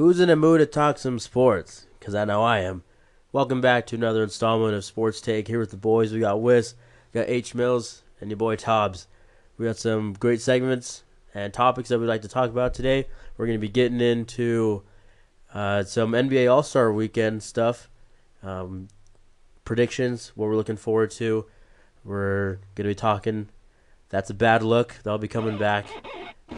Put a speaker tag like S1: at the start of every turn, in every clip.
S1: Who's in the mood to talk some sports? Because I know I am. Welcome back to another installment of Sports Take. Here with the boys, we got Wiz, got H Mills, and your boy Tobbs. We got some great segments and topics that we'd like to talk about today. We're going to be getting into uh, some NBA All Star Weekend stuff, um, predictions, what we're looking forward to. We're going to be talking. That's a bad look. They'll be coming back.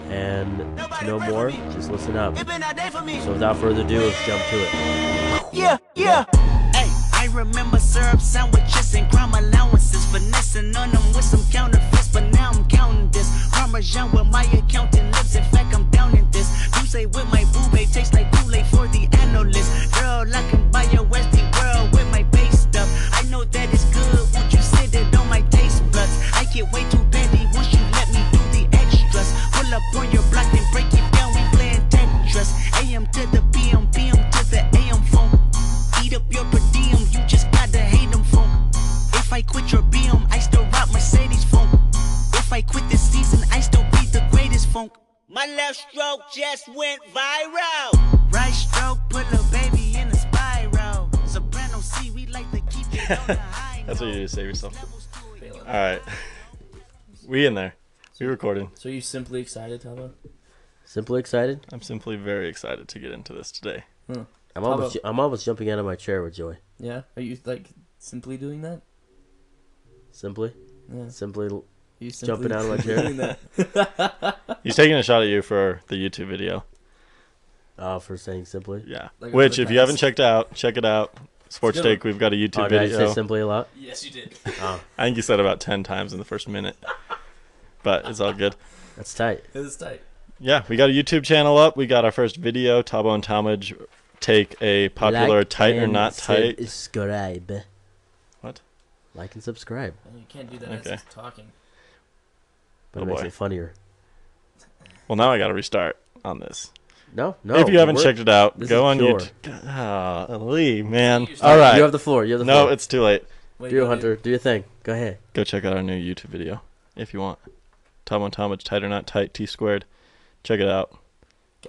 S1: And to know more, just listen up. So without further ado, let's jump to it.
S2: Yeah, yeah. Hey, I remember syrup sandwiches and crime allowances. Finessing on them with some counterfeits, but now I'm counting this. Parmesan with my accountant lips. In fact, I'm down in this. You say with my boo babe tastes like Kool-Aid for the analyst. Girl, I can buy your Westie world with my base stuff. I know that it's good. Won't you sit it on my taste buds? I get way too Pull up on your block and break it down. We playing Tetris. AM to the PM, PM to the AM phone. Eat up your per diem, you just gotta hate them funk. If I quit your BM, I still rock Mercedes funk. If I quit this season, I still be the greatest funk. My left stroke just went viral. Right stroke put a baby in a spiral. Soprano C, we like to keep it on the high
S3: That's what you do to save yourself.
S2: Levels to it.
S3: All right. We in there. We recording.
S4: So are you simply excited, Tabo?
S1: Simply excited.
S3: I'm simply very excited to get into this today.
S1: I'm
S4: How
S1: almost,
S4: about-
S1: I'm almost jumping out of my chair with joy.
S4: Yeah. Are you like simply doing that?
S1: Simply,
S4: Yeah.
S1: simply.
S4: Are you
S1: Jumping out of my chair?
S4: doing that?
S3: He's taking a shot at you for the YouTube video.
S1: Uh, for saying simply.
S3: Yeah.
S4: Like
S3: Which, if you haven't checked out, check it out. Sports
S4: good
S3: Take, we've got a YouTube
S1: Oh, did I
S3: video.
S1: say simply a lot?
S4: yes, you did.
S1: Oh,
S3: I think you said about 10 times in the first minute. But it's all good.
S1: that's tight.
S4: It was tight.
S3: Yeah, we got a YouTube channel up. We got our first video. Tabo and Talmadge take a popular
S1: Like
S3: tight or not tight.
S1: Subscribe.
S3: What?
S1: Like and subscribe.
S4: And you can't do that
S3: Okay.
S4: as he's talking.
S1: But
S3: Oh,
S1: it makes
S3: boy.
S1: it funnier.
S3: Well, now I got to restart on this.
S1: No, no.
S3: if you haven't checked it out, go on
S1: pure.
S3: YouTube. Ah, Lee, man. All right.
S1: You have the floor. You have the floor.
S3: no, it's too late.
S4: Wait,
S1: Do it,
S4: go
S1: Hunter. Do your thing. Go ahead.
S3: Go check out our new YouTube video if you want. Tom on Talmadge, tight or not tight, T squared. Check it out.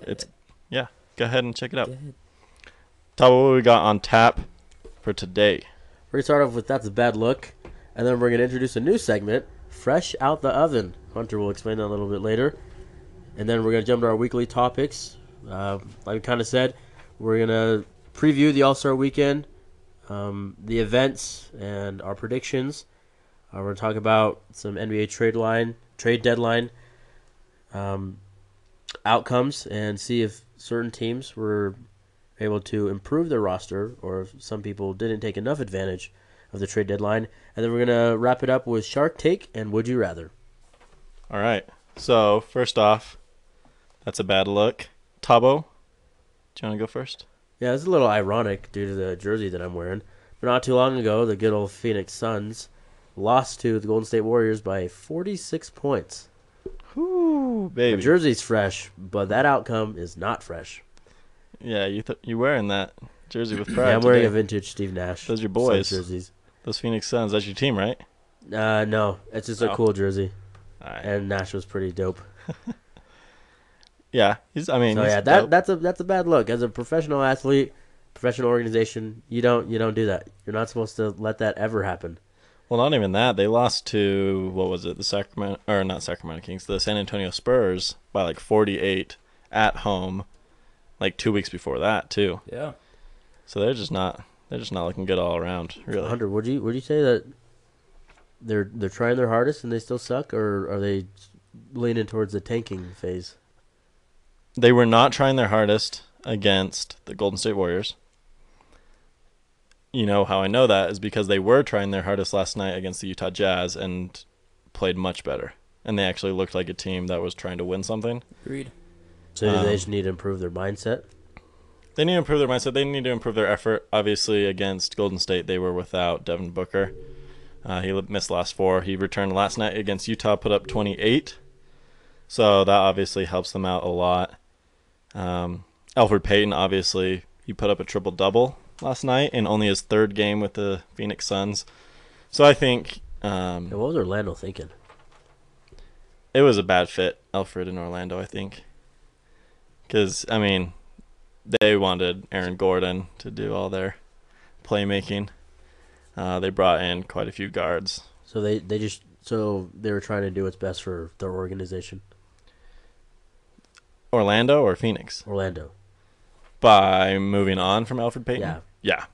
S3: It's
S4: yeah.
S3: Go ahead and check it out. Tabo, what we got on tap for today?
S1: We're gonna start off with that's a bad look, and then we're gonna introduce a new segment, fresh out the oven. Hunter will explain that a little bit later, and then we're gonna jump to our weekly topics. Uh, like we kind of said, we're gonna preview the All Star Weekend, um, the events, and our predictions. Uh, we're gonna talk about some NBA trade line, trade deadline um, outcomes, and see if certain teams were able to improve their roster, or if some people didn't take enough advantage of the trade deadline. And then we're gonna wrap it up with Shark Take and Would You Rather.
S3: All right. So, first off, that's a bad look. Tabo, do you want to go first?
S1: Yeah, it's a little ironic due to the jersey that I'm wearing. But not too long ago, the good old Phoenix Suns lost to the Golden State Warriors by 46 points.
S3: Whoo,
S1: The
S3: baby.
S1: jersey's fresh, but that outcome is not fresh.
S3: yeah, you th- you wearing that jersey with pride? Yeah.
S1: I'm wearing a vintage Steve Nash.
S3: Those are your
S1: Suns
S3: boys.
S1: jerseys.
S3: Those Phoenix Suns. That's your team, right?
S1: Uh, no, it's just a
S3: Oh.
S1: cool jersey,
S3: right.
S1: and Nash was pretty dope.
S3: yeah, he's. I mean,
S1: So yeah, that
S3: dope.
S1: that's a that's a bad look. As a professional athlete, professional organization, you don't you don't do that. You're not supposed to let that ever happen.
S3: Well, not even that. They lost to what was it? The Sacramento or not Sacramento Kings, the San Antonio Spurs by like 48 at home, like two weeks before that too.
S4: Yeah.
S3: So they're just not. They're just not looking good all around, really.
S1: Hunter, would you would you say that they're they're trying their hardest and they still suck, or are they leaning towards the tanking phase?
S3: They were not trying their hardest against the Golden State Warriors. You know how I know that is because they were trying their hardest last night against the Utah Jazz and played much better. And they actually looked like a team that was trying to win something.
S4: Agreed.
S1: So
S3: Um,
S1: they just need to improve their mindset.
S3: They need to improve their mindset. They need to improve their effort. Obviously, against Golden State, they were without Devin Booker. Uh, he missed last four. He returned last night against Utah, put up 28. So that obviously helps them out a lot. Um, Elfrid Payton, obviously, he put up a triple double last night in only his third game with the Phoenix Suns. So I think um,
S1: Yeah, what was Orlando thinking?
S3: it was a bad fit, Elfrid in Orlando, I think. Because, I mean, they wanted Aaron Gordon to do all their playmaking. Uh, they brought in quite a few guards.
S1: So they they just so they were trying to do what's best for their organization,
S3: Orlando or Phoenix
S1: Orlando.
S3: by moving on from Elfrid Payton.
S1: Yeah.
S3: Yeah.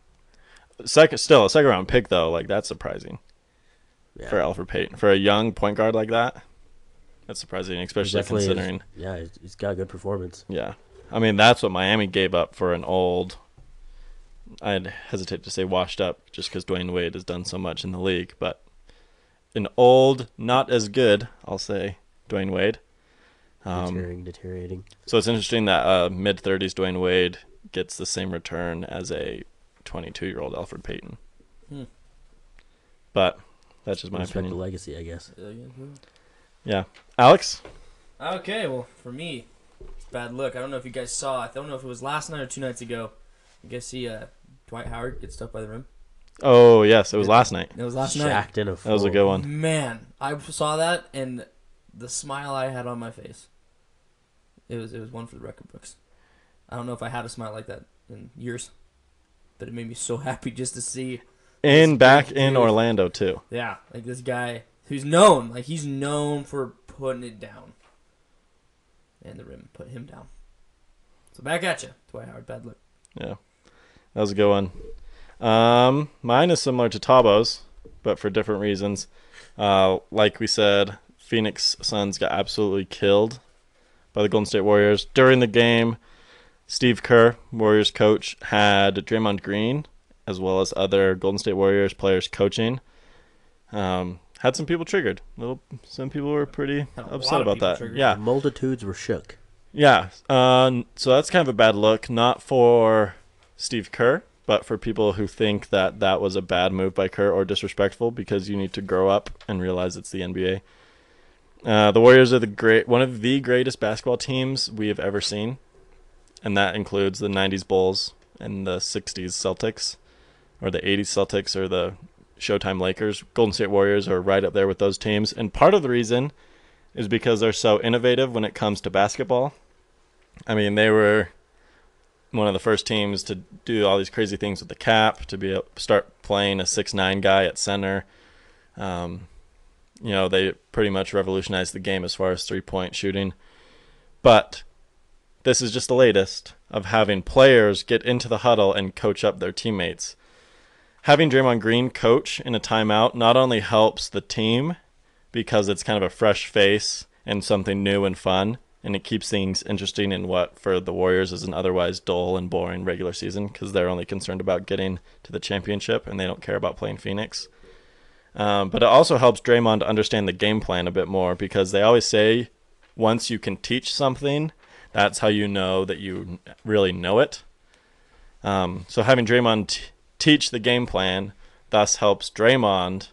S3: Second, still a second round pick though. Like that's surprising
S1: Yeah.
S3: for Elfrid Payton for a young point guard like that. That's surprising, especially
S1: Definitely is-
S3: considering.
S1: yeah, he's- he's got a good performance.
S3: Yeah. I mean, that's what Miami gave up for an old. I'd hesitate to say washed up just because Dwyane Wade has done so much in the league, but an old, not as good, I'll say, Dwyane Wade. Um,
S1: Deteriorating, deteriorating.
S3: so it's interesting that uh, mid 30s Dwyane Wade gets the same return as a 22 year old Elfrid Payton.
S4: Hmm.
S3: But that's just my
S1: Respect the legacy, I guess.
S3: Yeah. Alex?
S4: Okay, well, for me, it's a bad look. I don't know if you guys saw. I don't know if it was last night or two nights ago. I guess he, uh, Dwight Howard get stuck by the rim?
S3: Oh, yes. It was last night.
S4: It was last night.
S1: Shacked in a
S3: That was a good one.
S4: Man, I saw that and the smile I had on my face. It was it was one for the record books. I don't know if I had a smile like that in years, but it made me so happy just to see.
S3: In back in
S4: dude.
S3: Orlando, too.
S4: Yeah, like this guy who's known, like he's known for putting it down, and the rim put him down. So back at you, Dwight Howard. Bad look.
S3: Yeah, that was a good one. Um, mine is similar to Tabo's, but for different reasons. Uh, like we said, Phoenix Suns got absolutely killed by the Golden State Warriors during the game. Steve Kerr, Warriors coach, had Draymond Green as well as other Golden State Warriors players coaching. Um, had some people triggered. Little, some people were pretty upset about that.
S4: triggered.
S3: Yeah,
S1: Multitudes were shook.
S3: yeah. Uh, so that's kind of a bad look, not for Steve Kerr, but for people who think that that was a bad move by Kerr or disrespectful because you need to grow up and realize it's the NBA. Uh, the Warriors are the great, one of the greatest basketball teams we have ever seen, and that includes the '90s Bulls and the '60s Celtics, or the '80s Celtics, or the Showtime Lakers. Golden State Warriors are right up there with those teams, and part of the reason is because they're so innovative when it comes to basketball. I mean, they were one of the first teams to do all these crazy things with the cap, to be able start playing a six nine guy at center. Um, you know, they pretty much revolutionized the game as far as three point shooting. But this is just the latest of having players get into the huddle and coach up their teammates. Having Draymond Green coach in a timeout not only helps the team because it's kind of a fresh face and something new and fun, and it keeps things interesting in what for the Warriors is an otherwise dull and boring regular season because they're only concerned about getting to the championship and they don't care about playing Phoenix. Um, but it also helps Draymond understand the game plan a bit more because they always say once you can teach something, that's how you know that you really know it. Um, so having Draymond t- teach the game plan thus helps Draymond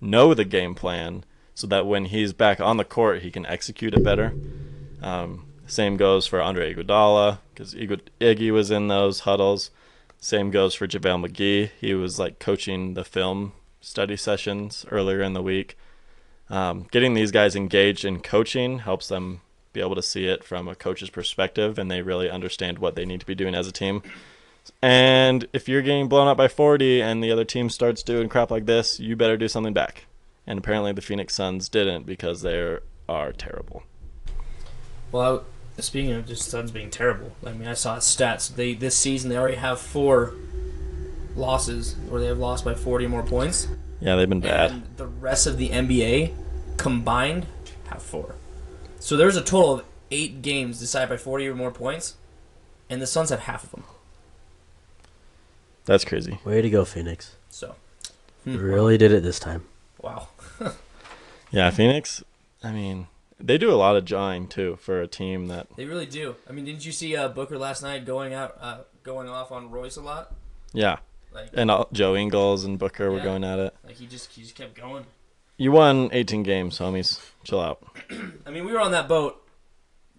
S3: know the game plan so that when he's back on the court, he can execute it better. Um, same goes for Andre Iguodala because Iggy was in those huddles. Same goes for JaVale McGee. He was like coaching the film study sessions earlier in the week. Um, getting these guys engaged in coaching helps them be able to see it from a coach's perspective and they really understand what they need to be doing as a team. And if you're getting blown up by 40 and the other team starts doing crap like this, you better do something back. And apparently the Phoenix Suns didn't because they are terrible.
S4: Well, speaking of just Suns being terrible, I mean, I saw stats. They this season they already have four losses, where they have lost by forty more points.
S3: Yeah, they've been bad.
S4: And the rest of the NBA combined have four. So there's a total of eight games decided by 40 or more points, and the Suns have half of them.
S3: That's crazy.
S1: Way to go, Phoenix.
S4: So,
S1: You really did it this time.
S4: wow.
S3: Yeah, Phoenix, I mean, they do a lot of jawing too for a team that
S4: They really do. I mean, didn't you see uh, Booker last night going out, uh, going off on Royce a lot?
S3: yeah,
S4: Like,
S3: and all, Joe Ingles and Booker were going at it.
S4: like he just he just kept going.
S3: You won 18 games, homies. Chill out.
S4: I mean, we were on that boat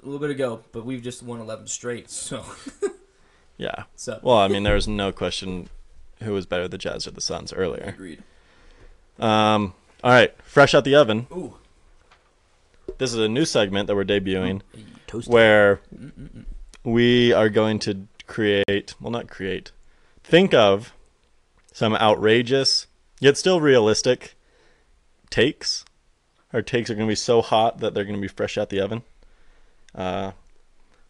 S4: a little bit ago, but we've just won 11 straight. So,
S3: Yeah.
S4: so
S3: Well, I mean, there was no question who was better, the Jazz or the Suns earlier.
S4: agreed.
S3: Um, all right, fresh out the oven.
S4: Ooh,
S3: This is a new segment that we're debuting
S1: Toasty.
S3: where we are going to create, well, not create, think of some outrageous, yet still realistic takes. Our takes are going to be so hot that they're going to be fresh out the oven. Uh,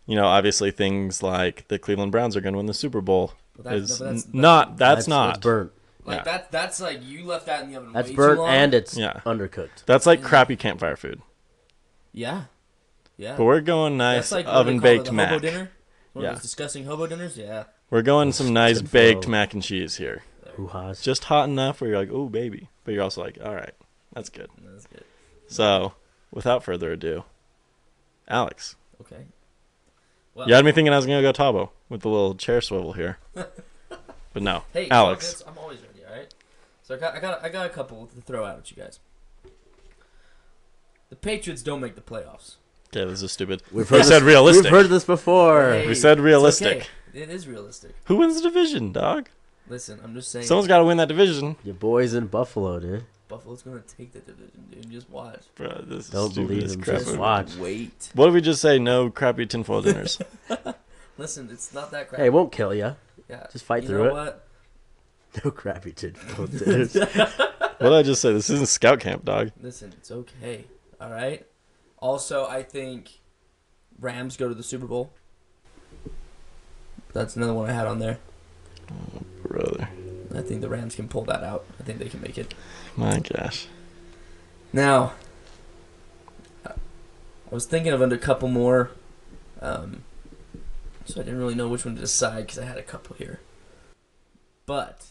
S3: you know, obviously things like the Cleveland Browns are going to win the Super Bowl
S4: But that-
S3: is
S4: no, but that's-
S3: not. That's,
S1: That's
S3: not.
S1: burnt.
S4: Like
S3: Yeah.
S4: that. That's like you left that in the oven.
S1: That's
S4: way
S1: burnt
S4: too long.
S1: and it's
S3: Yeah.
S1: undercooked.
S3: That's like crappy campfire food.
S4: yeah, yeah.
S3: But we're going nice
S4: That's like
S3: oven
S4: call it,
S3: baked mac.
S4: Hobo dinner. One
S3: Yeah.
S4: of those disgusting hobo dinners. Yeah.
S3: We're going some nice baked mac and cheese here.
S1: Hoo-ha's.
S3: Just hot enough where you're like, oh baby, but you're also like, all right, that's good.
S4: That's good.
S3: So, without further ado, Alex,
S4: Okay. Well,
S3: you had me thinking I was gonna go Tabo with the little chair swivel here, but no,
S4: Hey,
S3: Alex.
S4: Alex. I'm always ready. All right. So I got, I got, I got a couple to throw out at you guys. The Patriots don't make the playoffs.
S3: Okay, this is stupid.
S1: We've
S3: we
S1: heard
S3: said
S1: this,
S3: realistic.
S1: We've heard this before.
S4: Hey,
S3: We said realistic.
S4: okay. It is realistic.
S3: Who wins the division, dog?
S4: Listen, I'm just saying.
S3: Someone's got to win that division.
S1: Your boys in Buffalo, dude.
S4: Buffalo's gonna take the division, dude. Just watch.
S3: Bro, this is
S1: Don't
S3: stupid
S1: believe
S3: as
S1: him,
S3: crap.
S1: just watch.
S4: Wait.
S3: What did we just say? No crappy tinfoil dinners.
S4: Listen, it's not that crap.
S1: Hey, it won't kill you.
S4: yeah.
S1: just fight
S4: you
S1: through
S4: know
S1: it.
S4: What?
S1: No crappy tinfoil dinners.
S3: what did I just say? This isn't scout camp, dog.
S4: Listen, it's okay. All right. Also, I think Rams go to the Super Bowl. That's another one I had on there.
S3: Oh, brother,
S4: I think the Rams can pull that out. I think they can make it.
S3: my gosh.
S4: Now, I was thinking of a couple more, um, so I didn't really know which one to decide because I had a couple here. But,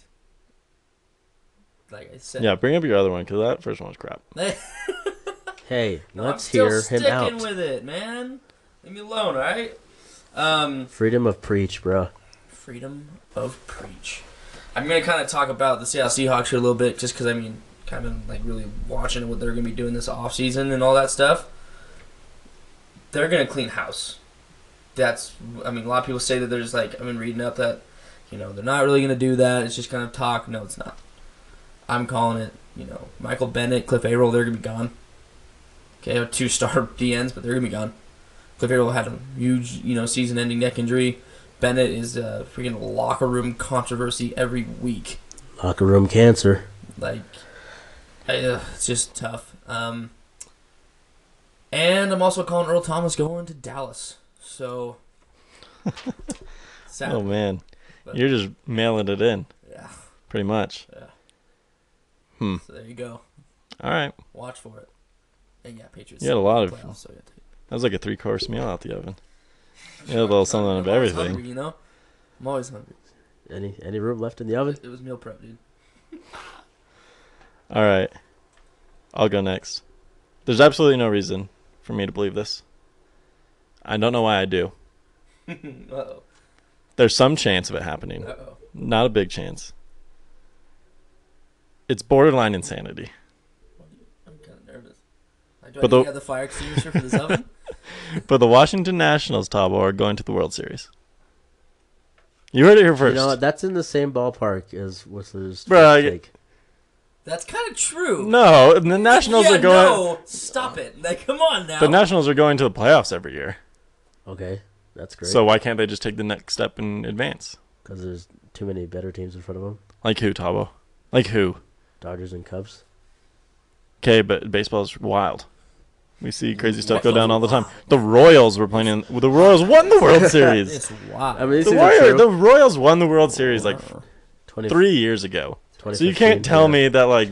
S4: like I said,
S3: Yeah, bring up your other one because that first one was crap.
S1: hey,
S4: No,
S1: let's
S4: I'm still
S1: hear him
S4: sticking with it, man. Leave me alone, all right? Um,
S1: Freedom of preach, bro.
S4: freedom of preach. I'm gonna kind of talk about the Seattle Seahawks here a little bit, just because I mean, kind of been like really watching what they're gonna be doing this off season and all that stuff. They're gonna clean house. That's, I mean, a lot of people say that there's like I've been reading up that, you know, they're not really gonna do that. It's just kind of talk. No, it's not. I'm calling it. You know, Michael Bennett, Cliff Avril, they're gonna be gone. Okay, two star DNs, but they're gonna be gone. Cliff Avril had a huge, you know, season-ending neck injury. Bennett is a freaking locker room controversy every week.
S1: Locker room cancer.
S4: Like, uh, it's just tough. Um, and I'm also calling Earl Thomas going to Dallas. So, sad.
S3: Oh man,
S4: But-
S3: you're just mailing it in,
S4: Yeah.
S3: pretty much. Yeah. Hmm.
S4: So there you go.
S3: All right,
S4: Watch for it. And yeah, Patriots.
S3: You had a lot of-
S4: playoffs, so yeah, take-
S3: that was like a three-course meal out the oven. You had a little something of everything.
S4: hungry, you know, I'm always hungry.
S1: Any any room left in the oven?
S4: It was meal prep, dude.
S3: All right, I'll go next. There's absolutely no reason for me to believe this. I don't know why I do.
S4: uh oh.
S3: There's some chance of it happening,
S4: Uh oh.
S3: not a big chance. It's borderline insanity.
S4: I'm kind of nervous. Like, do
S3: But
S4: I need
S3: the-
S4: to have the fire extinguisher for this oven?
S3: But the Washington Nationals, Tabo, are going to the World Series. You heard it here first.
S1: You know what? That's in the same ballpark as Whistler's
S3: Bruh,
S1: first take.
S4: That's kind of true.
S3: no, the Nationals
S4: yeah,
S3: are going.
S4: No, stop it. Like, come on now.
S3: The Nationals are going to the playoffs every year.
S1: Okay, that's great.
S3: So why can't they just take the next step and advance?
S1: because there's too many better teams in front of them,
S3: Like who, Tabo? Like who?
S1: Dodgers and Cubs.
S3: Okay, but baseball's wild. We see crazy stuff go down all the time. The Royals were playing. In, the Royals won the World Series.
S4: It's wild.
S1: I mean, these
S3: the,
S1: things
S3: Royals,
S1: true.
S3: the Royals won the World Series like
S4: Wow.
S1: 20,
S3: three years ago. So you can't tell
S1: yeah.
S3: me that like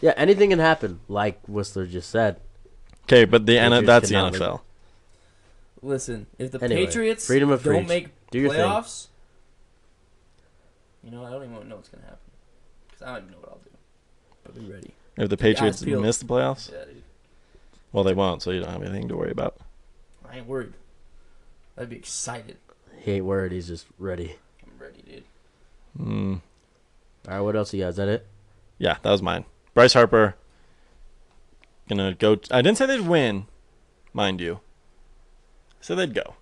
S1: Yeah, anything can happen, like Whistler just said.
S3: okay, but the N-
S1: Patriots
S3: that's the
S1: cannot win.
S3: NFL.
S4: Listen, if the
S1: Anyway,
S4: Patriots
S1: freedom of
S4: don't
S1: preach.
S4: make
S1: Do your thing.
S4: playoffs, you know, I don't even know what's gonna happen because I don't even know what I'll do. But be ready.
S3: If the
S4: Keep your eyes
S3: Patriots
S4: peeled.
S3: miss the playoffs,
S4: Yeah, dude.
S3: Well, they won't, so you don't have anything to worry about.
S4: I ain't worried. I'd be excited.
S1: He ain't worried. He's just ready.
S4: I'm ready, dude.
S3: Mm,
S1: All right, what else you got? Is that it?
S3: yeah, that was mine. Bryce Harper gonna go. I didn't say they'd win, mind you. I said they'd go.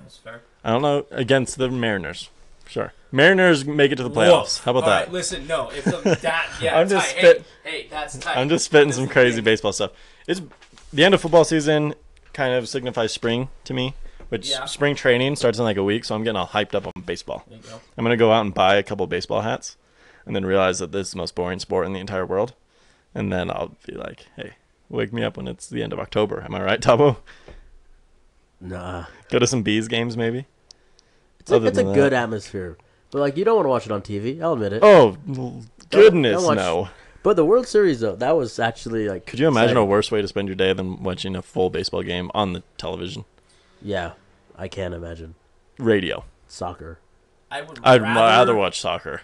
S4: That's fair.
S3: I don't know against the Mariners. Sure, Mariners make it to the playoffs.
S4: Whoa.
S3: How about
S4: All
S3: that?
S4: right, listen, no, if the, that, yeah,
S3: I'm just
S4: tight.
S3: spit-
S4: Hey, hey, that's tight.
S3: I'm just spitting
S4: This
S3: some crazy
S4: thing.
S3: baseball stuff. It's the end of football season. Kind of signifies spring to me, which
S4: Yeah.
S3: spring training starts in like a week, so I'm getting all hyped up on baseball.
S4: Go.
S3: I'm gonna go out and buy a couple baseball hats, and then realize that this is the most boring sport in the entire world, and then I'll be like, hey, wake me up when it's the end of October. Am I right, Tabo?
S1: Nah,
S3: Go to some bees games maybe.
S1: it's a, it's a good atmosphere, but like you don't want to watch it on TV. I'll admit it.
S3: Oh l- goodness,
S1: don't watch-
S3: no!
S1: But the World Series though, that was actually like.
S3: Could you imagine a worse way to spend your day than watching a full baseball game on the television,
S1: Yeah, I can't imagine
S3: radio?
S1: soccer.
S4: I would
S3: I'd
S4: rather,
S3: rather watch soccer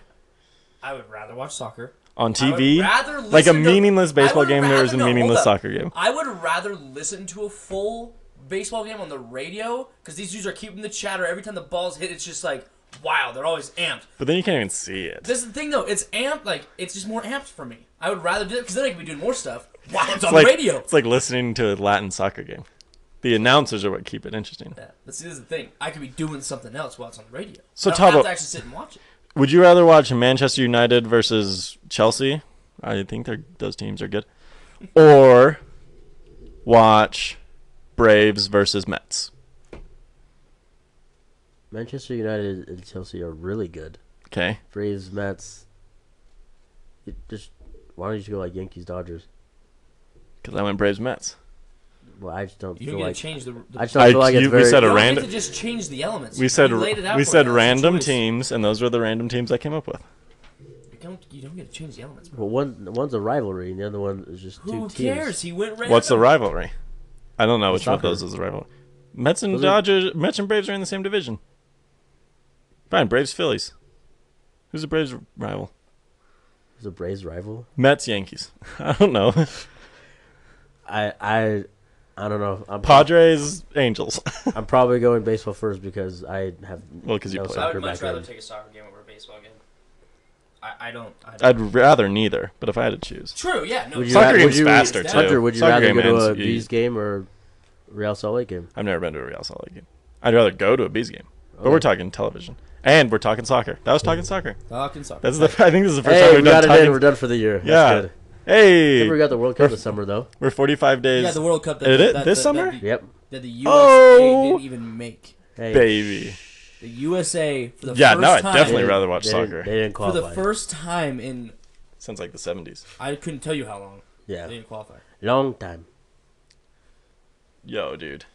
S4: I would rather watch soccer.
S3: on
S4: I would
S3: TV.
S4: rather
S3: Like a
S4: listen to-
S3: meaningless baseball game
S4: there
S3: is a
S4: no,
S3: meaningless
S4: up.
S3: soccer game.
S4: I would rather listen to a full baseball game on the radio because these dudes are keeping the chatter every time the balls hit. It's just like wow, they're always amped.
S3: But then you can't even see it.
S4: This is the thing though, it's amped. Like it's just more amped for me. I would rather do it because then I could be doing more stuff while it's,
S3: It's
S4: on
S3: like
S4: the radio.
S3: it's like listening to a Latin soccer game. The announcers are what keep it interesting.
S4: Yeah, but see, this is the thing. I could be doing something else while it's on the radio.
S3: So,
S4: I don't have
S3: Tabo-
S4: to actually sit and watch it.
S3: Would you rather watch Manchester United versus Chelsea? I think they're, those teams are good. Or watch Braves versus Mets?
S1: Manchester United and Chelsea are really good.
S3: Okay.
S1: Braves, Mets. It just why don't you just go like Yankees, Dodgers?
S3: Because I went Braves Mets.
S1: Well, I just don't
S4: You
S1: feel
S4: don't get
S1: like
S4: to change the. the
S1: I just don't
S3: I-
S1: feel like it's
S3: you- we
S1: very.
S3: said a
S4: you don't
S3: random-
S4: get to just change the elements.
S3: We said
S4: You laid it out
S3: we said
S4: you.
S3: Random teams, and those were the random teams I came up with.
S4: You don't, you don't get to change the elements. Bro.
S1: well, one one's a rivalry, and the other one is just two teams.
S4: Who cares? He went random.
S3: What's the rivalry? I don't know which one of those is the rivalry. Mets and
S1: Those are-
S3: Dodgers, Mets and Braves are in the same division. Fine, Braves Phillies. Who's the Braves rival?
S1: Is a Braves rival?
S3: Mets Yankees. I don't know.
S1: I I I don't know. I'm
S3: Padres Angels.
S1: I'm probably going baseball first because I have
S3: Well, 'cause you
S1: no
S3: play.
S4: I would
S1: soccer
S4: much rather
S1: background.
S4: take a soccer game over a baseball game. I, I don't. I don't.
S3: I'd rather neither, but if I had to choose,
S4: True. Yeah. No.
S1: Would you
S3: Soccer
S1: ra- would
S3: game's
S1: you-
S3: faster too.
S1: Hunter, would you
S3: Soccer
S1: rather go to a
S3: ends- you-
S1: Bees game or Real Salt Lake game?
S3: I've never been to a Real Salt Lake game. I'd rather go to a Bees game, but
S1: Okay.
S3: we're talking television, and we're talking soccer. That was talking soccer.
S4: Talking soccer.
S3: That's the. I think this is the first
S1: Hey,
S3: time
S1: we
S3: we've
S1: got
S3: done
S1: it in.
S3: talking.
S1: We're done for the year.
S3: Yeah.
S1: That's good.
S3: Hey,
S1: Then we got the World Cup this summer though.
S3: we're 45 days.
S4: yeah, the World Cup. That,
S3: Did it?
S4: that,
S3: This
S4: that,
S3: summer?
S4: That the,
S1: Yep.
S4: that the USA
S3: Oh!
S4: didn't even make.
S1: Hey,
S3: baby.
S4: The USA for the
S3: Yeah,
S4: first
S3: no, I'd
S4: time.
S3: definitely rather watch
S1: they didn't-
S3: soccer.
S1: They didn't
S4: for
S1: qualify.
S4: the first time in
S3: Sounds like the 70s.
S4: I couldn't tell you how long
S1: yeah,
S4: they didn't qualify.
S1: long time.
S3: Yo, dude.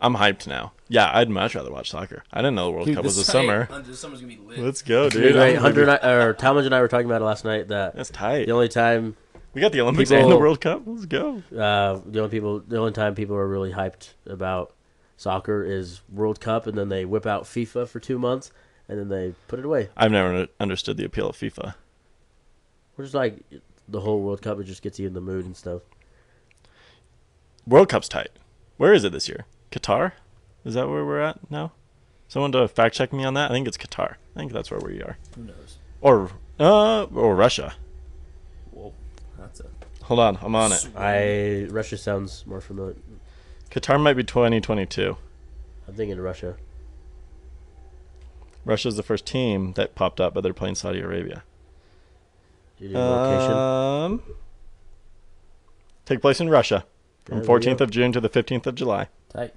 S3: I'm hyped now. Yeah, I'd much rather watch soccer. I didn't know the World
S4: Dude,
S3: Cup was this
S4: this
S3: summer.
S4: Hey, this summer's gonna be lit.
S3: Let's go,
S1: It's gonna be
S3: dude.
S1: great. Hunter and
S3: ready.
S1: I, or Talmadge and I were talking about it last night. That
S3: That's tight.
S1: the only time,
S3: We got the Olympics and the World Cup. Let's go.
S1: uh, the only people, the only time people are really hyped about soccer is World Cup, and then they whip out FIFA for two months, and then they put it away.
S3: I've never understood the appeal of FIFA.
S1: We're just like the whole World Cup. It just gets you in the mood and stuff.
S3: World Cup's tight. Where is it this year? Qatar? Is that where we're at now? Someone to fact check me on that? I think it's Qatar. I think that's where we are.
S4: Who knows?
S3: Or uh or Russia.
S4: Whoa, that's a.
S3: Hold on, I'm on it.
S1: I Russia sounds more familiar.
S3: Qatar might be 2022.
S1: I'm thinking Russia.
S3: Russia's the first team that popped up, but they're playing Saudi Arabia.
S1: Do you need a location?
S3: Um, take place in Russia from
S1: There we go.
S3: 14th of June to the 15th of July.
S4: Tight.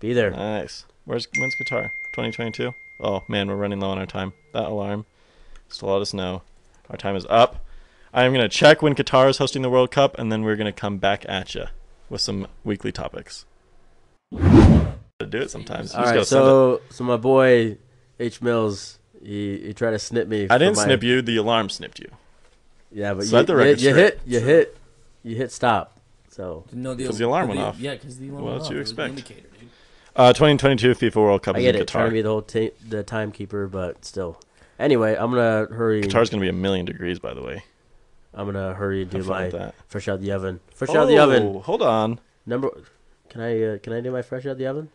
S1: Be there.
S3: Nice. Where's when's Qatar? 2022. Oh man, we're running low on our time. That alarm. Just to let us know, our time is up. I am gonna check when Qatar is hosting the World Cup, and then we're gonna come back at you with some weekly topics. To do it sometimes. You
S1: All
S3: just
S1: right,
S3: gotta send it.
S1: so so my boy H Mills, he, he tried to snip me.
S3: I didn't
S1: my-
S3: snip you. The alarm snipped you.
S1: Yeah, but
S3: Set
S1: you,
S3: the
S1: you- you, hit you hit you hit stop. So
S4: Didn't know
S3: 'Cause the alarm went
S4: the-
S3: off.
S4: Yeah, because the alarm
S3: What
S4: went
S3: else
S4: off.
S3: you
S4: It was the
S3: expect? Uh, 2022 FIFA World Cup
S1: I get
S3: in
S1: it, trying to be the whole ta- the timekeeper, but still. Anyway, I'm gonna hurry.
S3: Qatar's gonna be a million degrees, by the way.
S1: I'm gonna hurry and do
S3: Have fun
S1: my
S3: that.
S1: fresh out the oven. Fresh out the oven.
S3: Oh, Hold on.
S1: Number. Can I uh, can I do my fresh out the oven?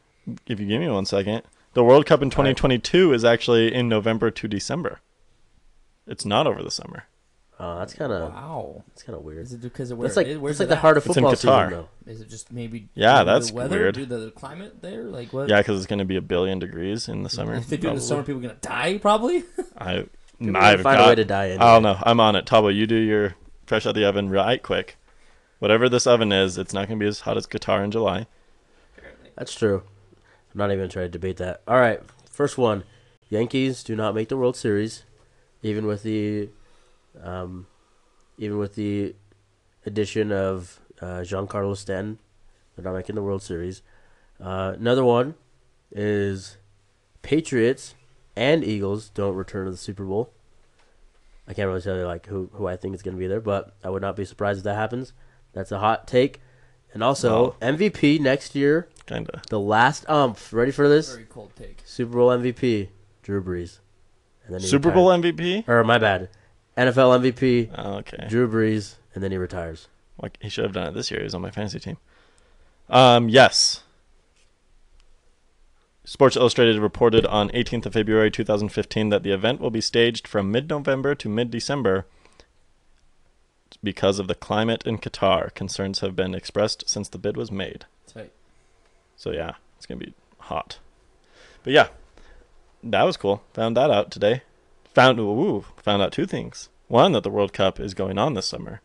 S3: If you give me one second. The World Cup in
S1: All right.
S3: 2022 is actually in November to December. It's not over the summer.
S1: Oh, that's kind of
S4: Wow.
S1: that's kind of weird.
S4: Is it because of where
S1: That's like
S4: it is? Where's
S1: that's like the
S4: at?
S1: heart of football
S3: It's in Qatar.
S1: season, though.
S4: Is it just maybe?
S3: Yeah,
S4: due
S3: that's
S4: the weather,
S3: weird.
S4: Due to the climate there, like what?
S3: Yeah, because it's going to be a billion degrees in the summer.
S4: If they do it in the summer, people are gonna die probably.
S3: I,
S1: People
S3: I've
S1: find a way to die. Anyway.
S3: I don't know. I'm on it. Tabo, you do your fresh out the oven right quick. Whatever this oven is, it's not going to be as hot as Qatar in July.
S1: That's true. I'm not even going to try to debate that. All right, first one. Yankees do not make the World Series, even with the, um, even with the addition of uh, Giancarlo Stanton. They're not making the World Series. Uh, another one is Patriots and Eagles don't return to the Super Bowl. I can't really tell you like who who I think is going to be there, but I would not be surprised if that happens. That's a hot take. And also
S3: Wow.
S1: MVP next year,
S3: Kinda.
S1: the last umph. Ready for this?
S4: Very cold take.
S1: Super Bowl MVP, Drew Brees. And then
S3: Super
S1: retired.
S3: Bowl MVP?
S1: or my bad, NFL MVP,
S3: Oh, okay.
S1: Drew Brees, and then he retires.
S3: Like he should have done it this year. He was on my fantasy team. Um, yes. Sports Illustrated reported on 18th of February 2015 that the event will be staged from mid-November to mid-December because of the climate in Qatar. Concerns have been expressed since the bid was made.
S4: Tight.
S3: So yeah, it's gonna be hot. But yeah, that was cool. Found that out today. Found ooh, found out two things. One that the World Cup is going on this summer,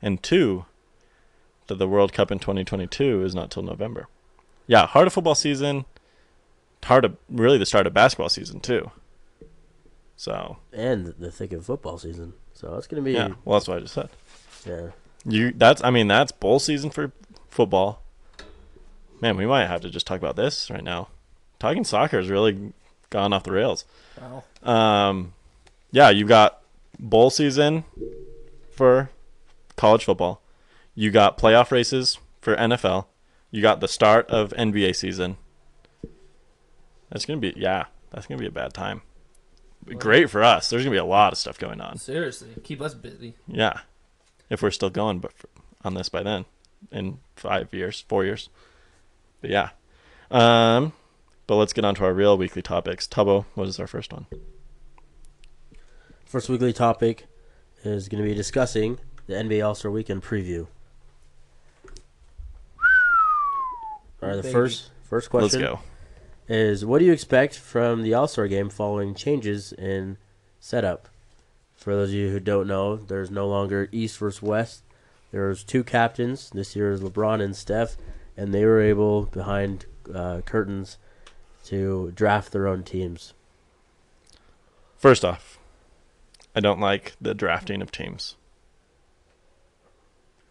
S3: and two that the World Cup in 2022 is not till November. Yeah, hard of football season. hard of really the start of basketball season too. So
S1: And the thick of football season. So it's going to be,
S3: yeah. well that's what I just said. Yeah. You that's I mean that's bowl season for football. Man, we might have to just talk about this right now. Talking soccer is really gone off the rails.
S4: Wow.
S3: Um, yeah, you've got bowl season for college football. You got playoff races for NFL. You got the start of NBA season. That's gonna be yeah, that's gonna be a bad time. Great for us. There's gonna be a lot of stuff going on.
S4: Seriously, keep us busy.
S3: Yeah, if we're still going, but for, on this by then, in five years, four years. But yeah, um, but let's get on to our real weekly topics. Tubbo, what is our first one?
S1: First weekly topic is going to be discussing the NBA All Star Weekend preview. All right, the
S4: Baby.
S1: first first question
S3: Let's go.
S1: is what do you expect from the All Star game following changes in setup? For those of you who don't know, there's no longer East versus West. There's two captains. This year is LeBron and Steph, and they were able behind uh, curtains to draft their own teams.
S3: First off, I don't like the drafting of teams.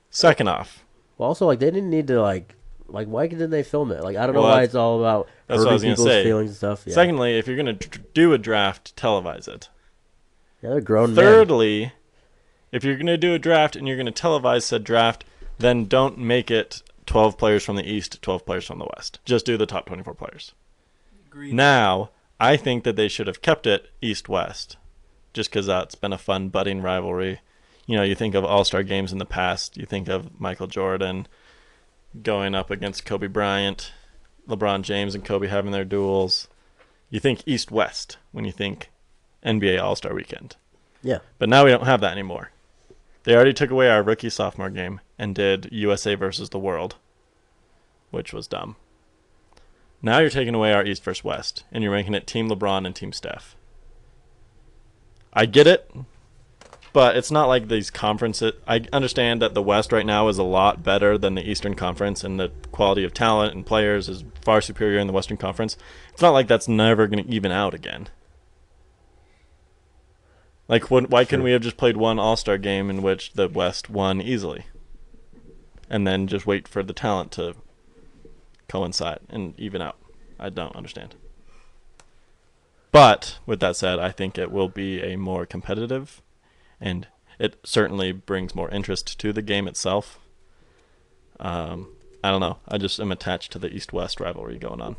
S3: Second off,
S1: Well, also like they didn't need to like like why didn't they film it? Like I don't know why it's all about
S3: that's what I
S1: hurting people's
S3: say.
S1: feelings and stuff. Yeah.
S3: secondly, if you're gonna do a draft, televise it.
S1: yeah, they're grown men.
S3: Thirdly, if you're gonna do a draft and you're gonna televise said draft, then don't make it 12 players from the East, 12 players from the West. Just do the top 24 players.
S4: Agreed.
S3: Now, I think that they should have kept it East West, just because that's been a fun budding rivalry. You know, you think of All Star games in the past. You think of Michael Jordan going up against Kobe Bryant, LeBron James and Kobe having their duels. You think East West when you think NBA All Star Weekend.
S1: Yeah.
S3: But now we don't have that anymore. They already took away our rookie sophomore game and did USA versus the world, which was dumb. Now you're taking away our East versus West, and you're making it Team LeBron and Team Steph. I get it, but it's not like these conferences. I understand that the West right now is a lot better than the Eastern Conference, and the quality of talent and players is far superior in the Western Conference. It's not like that's never going to even out again. Like, when, why couldn't we have just played one All Star game in which the West won easily, and then just wait for the talent to coincide and even out? I don't understand. But with that said, I think it will be a more competitive, and it certainly brings more interest to the game itself. Um, I don't know. I just am attached to the East West rivalry going on.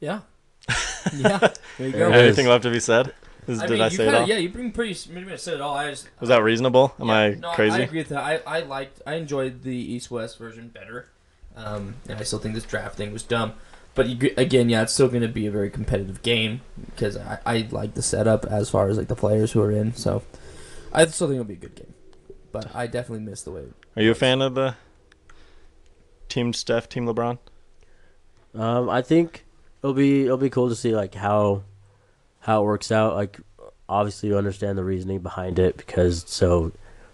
S4: Yeah. Yeah. There you go.
S1: There it is.
S3: Anything left to be said? Is,
S4: I
S3: did
S4: mean,
S3: I
S4: you
S3: say
S4: kinda,
S3: all?
S4: Yeah, you bring pretty pretty much said it all. I just
S3: Was that reasonable? Am
S4: Yeah,
S3: I
S4: no,
S3: crazy?
S4: I agree with that. I, I liked I enjoyed the East West version better. Um, and I still think this draft thing was dumb. But you, again, yeah, it's still going to be a very competitive game because I, I like the setup as far as like the players who are in. So I still think it'll be a good game. But I definitely miss the way.
S3: Are you a fan of the Team Steph, Team LeBron?
S1: Um, I think it'll be it'll be cool to see like how how it works out. Like obviously you understand the reasoning behind it because so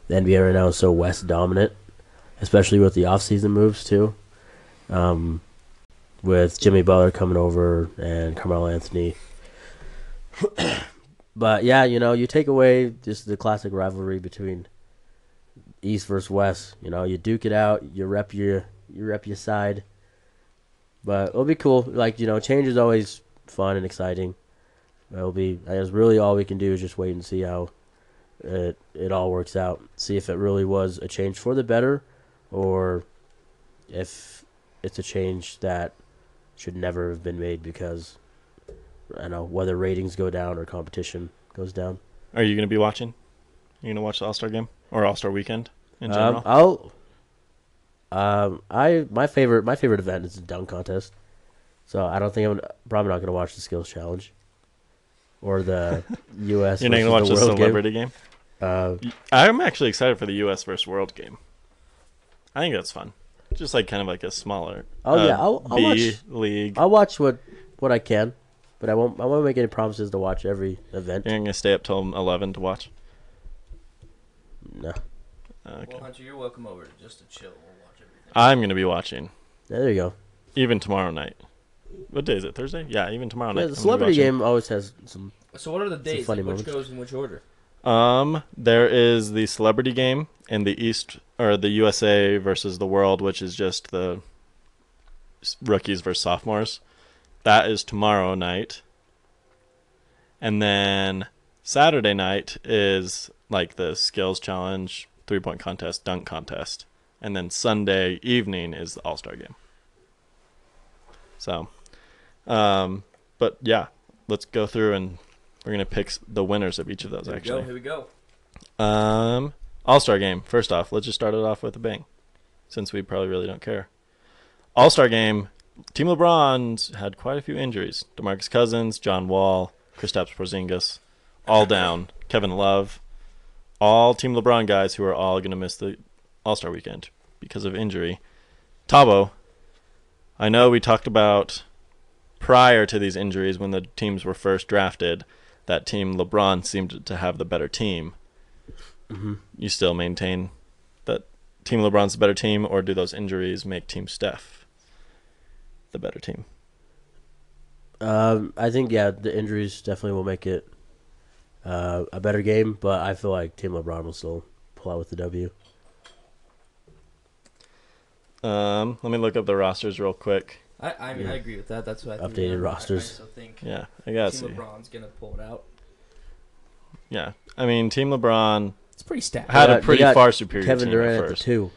S1: the NBA right now is so West dominant, especially with the offseason moves too. Um, with Jimmy Butler coming over and Carmelo Anthony. but yeah, you know, you take away just the classic rivalry between East versus West. You know, you duke it out, you rep your you rep your side. But it'll be cool. Like you know, change is always fun and exciting. It'll be. I guess really all we can do is just wait and see how it it all works out. See if it really was a change for the better, or if it's a change that should never have been made because I don't know whether ratings go down or competition goes down.
S3: Are you going to be watching? You going to watch the All Star game or All Star weekend in general?
S1: Um, I'll. Um, I my favorite my favorite event is the dunk contest, so I don't think I'm probably not gonna watch the skills challenge, or the U.S.
S3: You're not going to watch
S1: versus
S3: the
S1: world
S3: celebrity game?
S1: game. Uh,
S3: I'm actually excited for the U.S. versus World game. I think that's fun. Just like kind of like a smaller.
S1: Oh,
S3: uh,
S1: yeah, I'll- I'll
S3: B
S1: watch-
S3: league.
S1: I'll watch what what I can, but I won't I won't make any promises to watch every event.
S3: You're gonna stay up till eleven to watch.
S1: No,
S3: Okay.
S4: Well, Hunter, you're welcome over just to chill. We'll watch everything.
S3: I'm gonna be watching
S1: there you go.
S3: even tomorrow night. What day is it? Thursday? Yeah, even tomorrow night.
S1: Yeah,
S3: I'm
S1: the
S3: gonna be
S1: celebrity
S3: watching.
S1: game always has some.
S4: So what are the days?
S1: funny
S4: Like, which
S1: moment.
S4: goes in which order?
S3: Um, there is the celebrity game in the East or the USA versus the World, which is just the s- rookies versus sophomores. That is tomorrow night. And then Saturday night is like the skills challenge, three point contest, dunk contest. And then Sunday evening is the All Star game. So, um, but yeah, let's go through and we're gonna pick the winners of each of those.
S4: Here
S3: actually,
S4: we go. Here we go.
S3: um, All Star game. First off, let's just start it off with a bang, since we probably really don't care. All Star game. Team LeBron's had quite a few injuries. DeMarcus Cousins, John Wall, Kristaps Porzingis, all down. Kevin Love, all Team LeBron guys who are all going to miss the All Star weekend because of injury. Tabo, I know we talked about prior to these injuries when the teams were first drafted that Team LeBron seemed to have the better team you still maintain that Team LeBron's the better team, or do those injuries make Team Steph the better team?
S1: Um, I think yeah, the injuries definitely will make it uh, a better game, but I feel like Team LeBron will still pull out with the W.
S3: Um, let me look up the rosters real quick.
S4: I I mean
S1: Yeah.
S4: I agree with that. That's what I think.
S1: Updated
S4: I-
S1: rosters.
S4: I, also think
S3: Yeah, I gotta
S4: Team
S3: see.
S4: LeBron's gonna pull it out.
S3: Yeah, I mean Team LeBron
S4: It's pretty stacked.
S3: had
S1: got-
S3: a pretty far superior
S1: Kevin
S3: team
S1: Durant
S3: at
S1: at the
S3: first.
S1: two.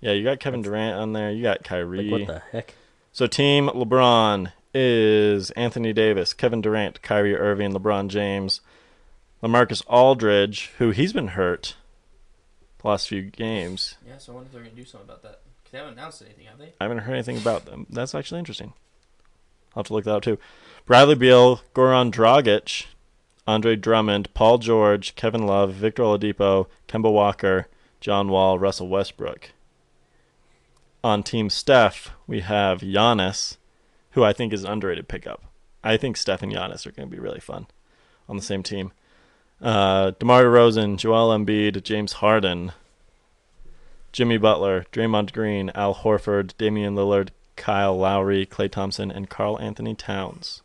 S3: Yeah, you got Kevin Durant on there. You got Kyrie.
S1: Like what the heck?
S3: So Team LeBron is Anthony Davis, Kevin Durant, Kyrie Irving, LeBron James, LaMarcus Aldridge, who he's been hurt the last few games.
S4: Yeah, so I wonder if they're gonna do something about that. They haven't announced anything, have they?
S3: I haven't heard anything about them. That's actually interesting. I'll have to look that up too. Bradley Beal, Goran Dragic, Andre Drummond, Paul George, Kevin Love, Victor Oladipo, Kemba Walker, John Wall, Russell Westbrook. On Team Steph, we have Giannis, who I think is an underrated pickup. I think Steph and Giannis are going to be really fun on the same team. Uh, DeMar DeRozan, Joel Embiid, James Harden, Jimmy Butler, Draymond Green, Al Horford, Damian Lillard, Kyle Lowry, Klay Thompson, and Karl Anthony Towns.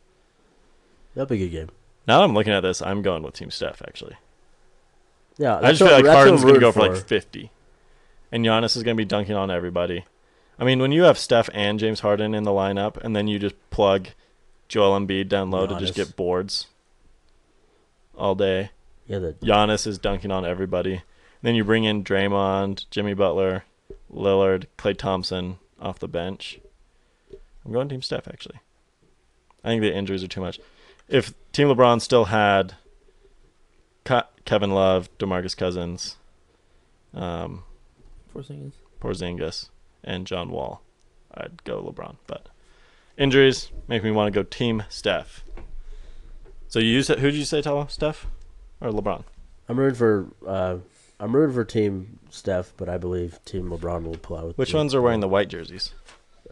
S1: That'll be a good game.
S3: Now that I'm looking at this, I'm going with Team Steph, actually.
S1: Yeah,
S3: I just feel like Harden's going to go for like 50. And Giannis is going to be dunking on everybody. I mean, when you have Steph and James Harden in the lineup, and then you just plug Joel Embiid down low to just get boards all day.
S1: yeah, the
S3: Giannis is dunking on everybody. Then you bring in Draymond, Jimmy Butler, Lillard, Klay Thompson off the bench. I'm going Team Steph actually. I think the injuries are too much. If Team LeBron still had Kevin Love, DeMarcus Cousins, um,
S4: Porzingis.
S3: Porzingis, and John Wall, I'd go LeBron. But injuries make me want to go Team Steph. So you said who did you say, Tala? Steph or LeBron?
S1: I'm rooting for uh, I'm rooting for Team Steph, but I believe Team LeBron will pull out with
S3: Which ones are wearing the white jerseys?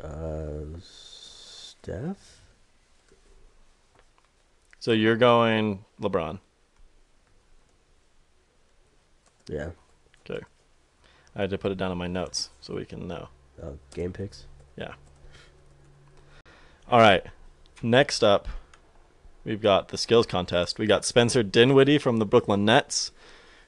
S1: Uh, Steph.
S3: So you're going LeBron.
S1: Yeah. Okay.
S3: I had to put it down in my notes so we can know.
S1: Oh, game picks. Yeah.
S3: All right. Next up, we've got the skills contest. We got Spencer Dinwiddie from the Brooklyn Nets,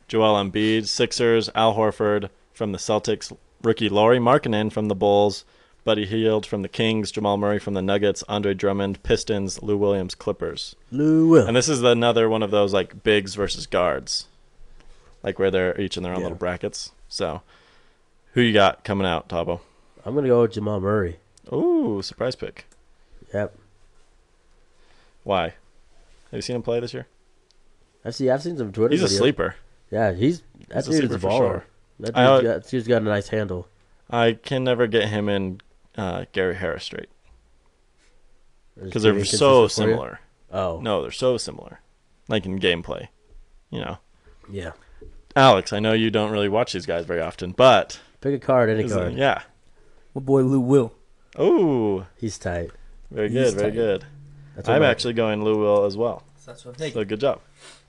S3: Joel Embiid, Sixers, Al Horford from the Celtics, rookie Lauri Markkanen from the Bulls, Buddy Hield from the Kings, Jamal Murray from the Nuggets, Andre Drummond, Pistons, Lou Williams, Clippers.
S1: Lou Will.
S3: And this is another one of those like bigs versus guards, like where they're each in their own
S1: Yeah.
S3: little brackets. So, who you got coming out, Tabo?
S1: I'm gonna go with Jamal Murray.
S3: Ooh, surprise pick.
S1: Yep.
S3: Why? Have you seen him play this year?
S1: I see. I've seen some Twitter.
S3: He's a sleeper.
S1: Yeah, he's that
S3: He's a
S1: dude is a
S3: for
S1: baller.
S3: sure.
S1: That dude's,
S3: I-
S1: got, that dude's got a nice handle.
S3: I can never get him and uh, Gary Harris straight because they're so
S1: inconsistent you?
S3: similar.
S1: Oh,
S3: No, they're so similar, like in gameplay. You know,
S1: yeah.
S3: Alex, I know you don't really watch these guys very often, but
S1: Pick a card, any card.
S3: yeah.
S4: My boy Lou Will.
S3: Oh,
S1: He's tight.
S3: very
S1: He's
S3: good, very good.
S1: That's
S3: I'm actually going Lou Will as well.
S4: That's what I'm
S3: So good job.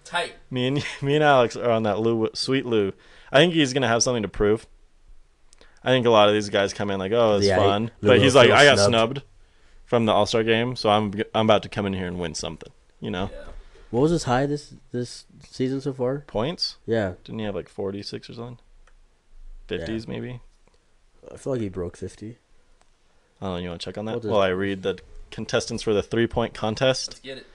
S4: Tight.
S3: Me and me and Alex are on that Lou, sweet Lou. I think he's gonna have something to prove. I think a lot of these guys come in like, oh, it's
S1: Yeah,
S3: fun,
S1: Lou
S3: but he's like, I got
S1: snubbed.
S3: snubbed from the All Star game, so I'm I'm about to come in here and win something. You know,
S4: Yeah.
S1: What was his high this this season so far?
S3: points.
S1: Yeah,
S3: Didn't he have like 46 or something? 50s maybe.
S1: I feel like he broke fifty.
S3: I don't know. You want to check on
S1: We'll
S3: that
S1: just-
S3: while I read the contestants for the three point contest?
S4: Let's get it.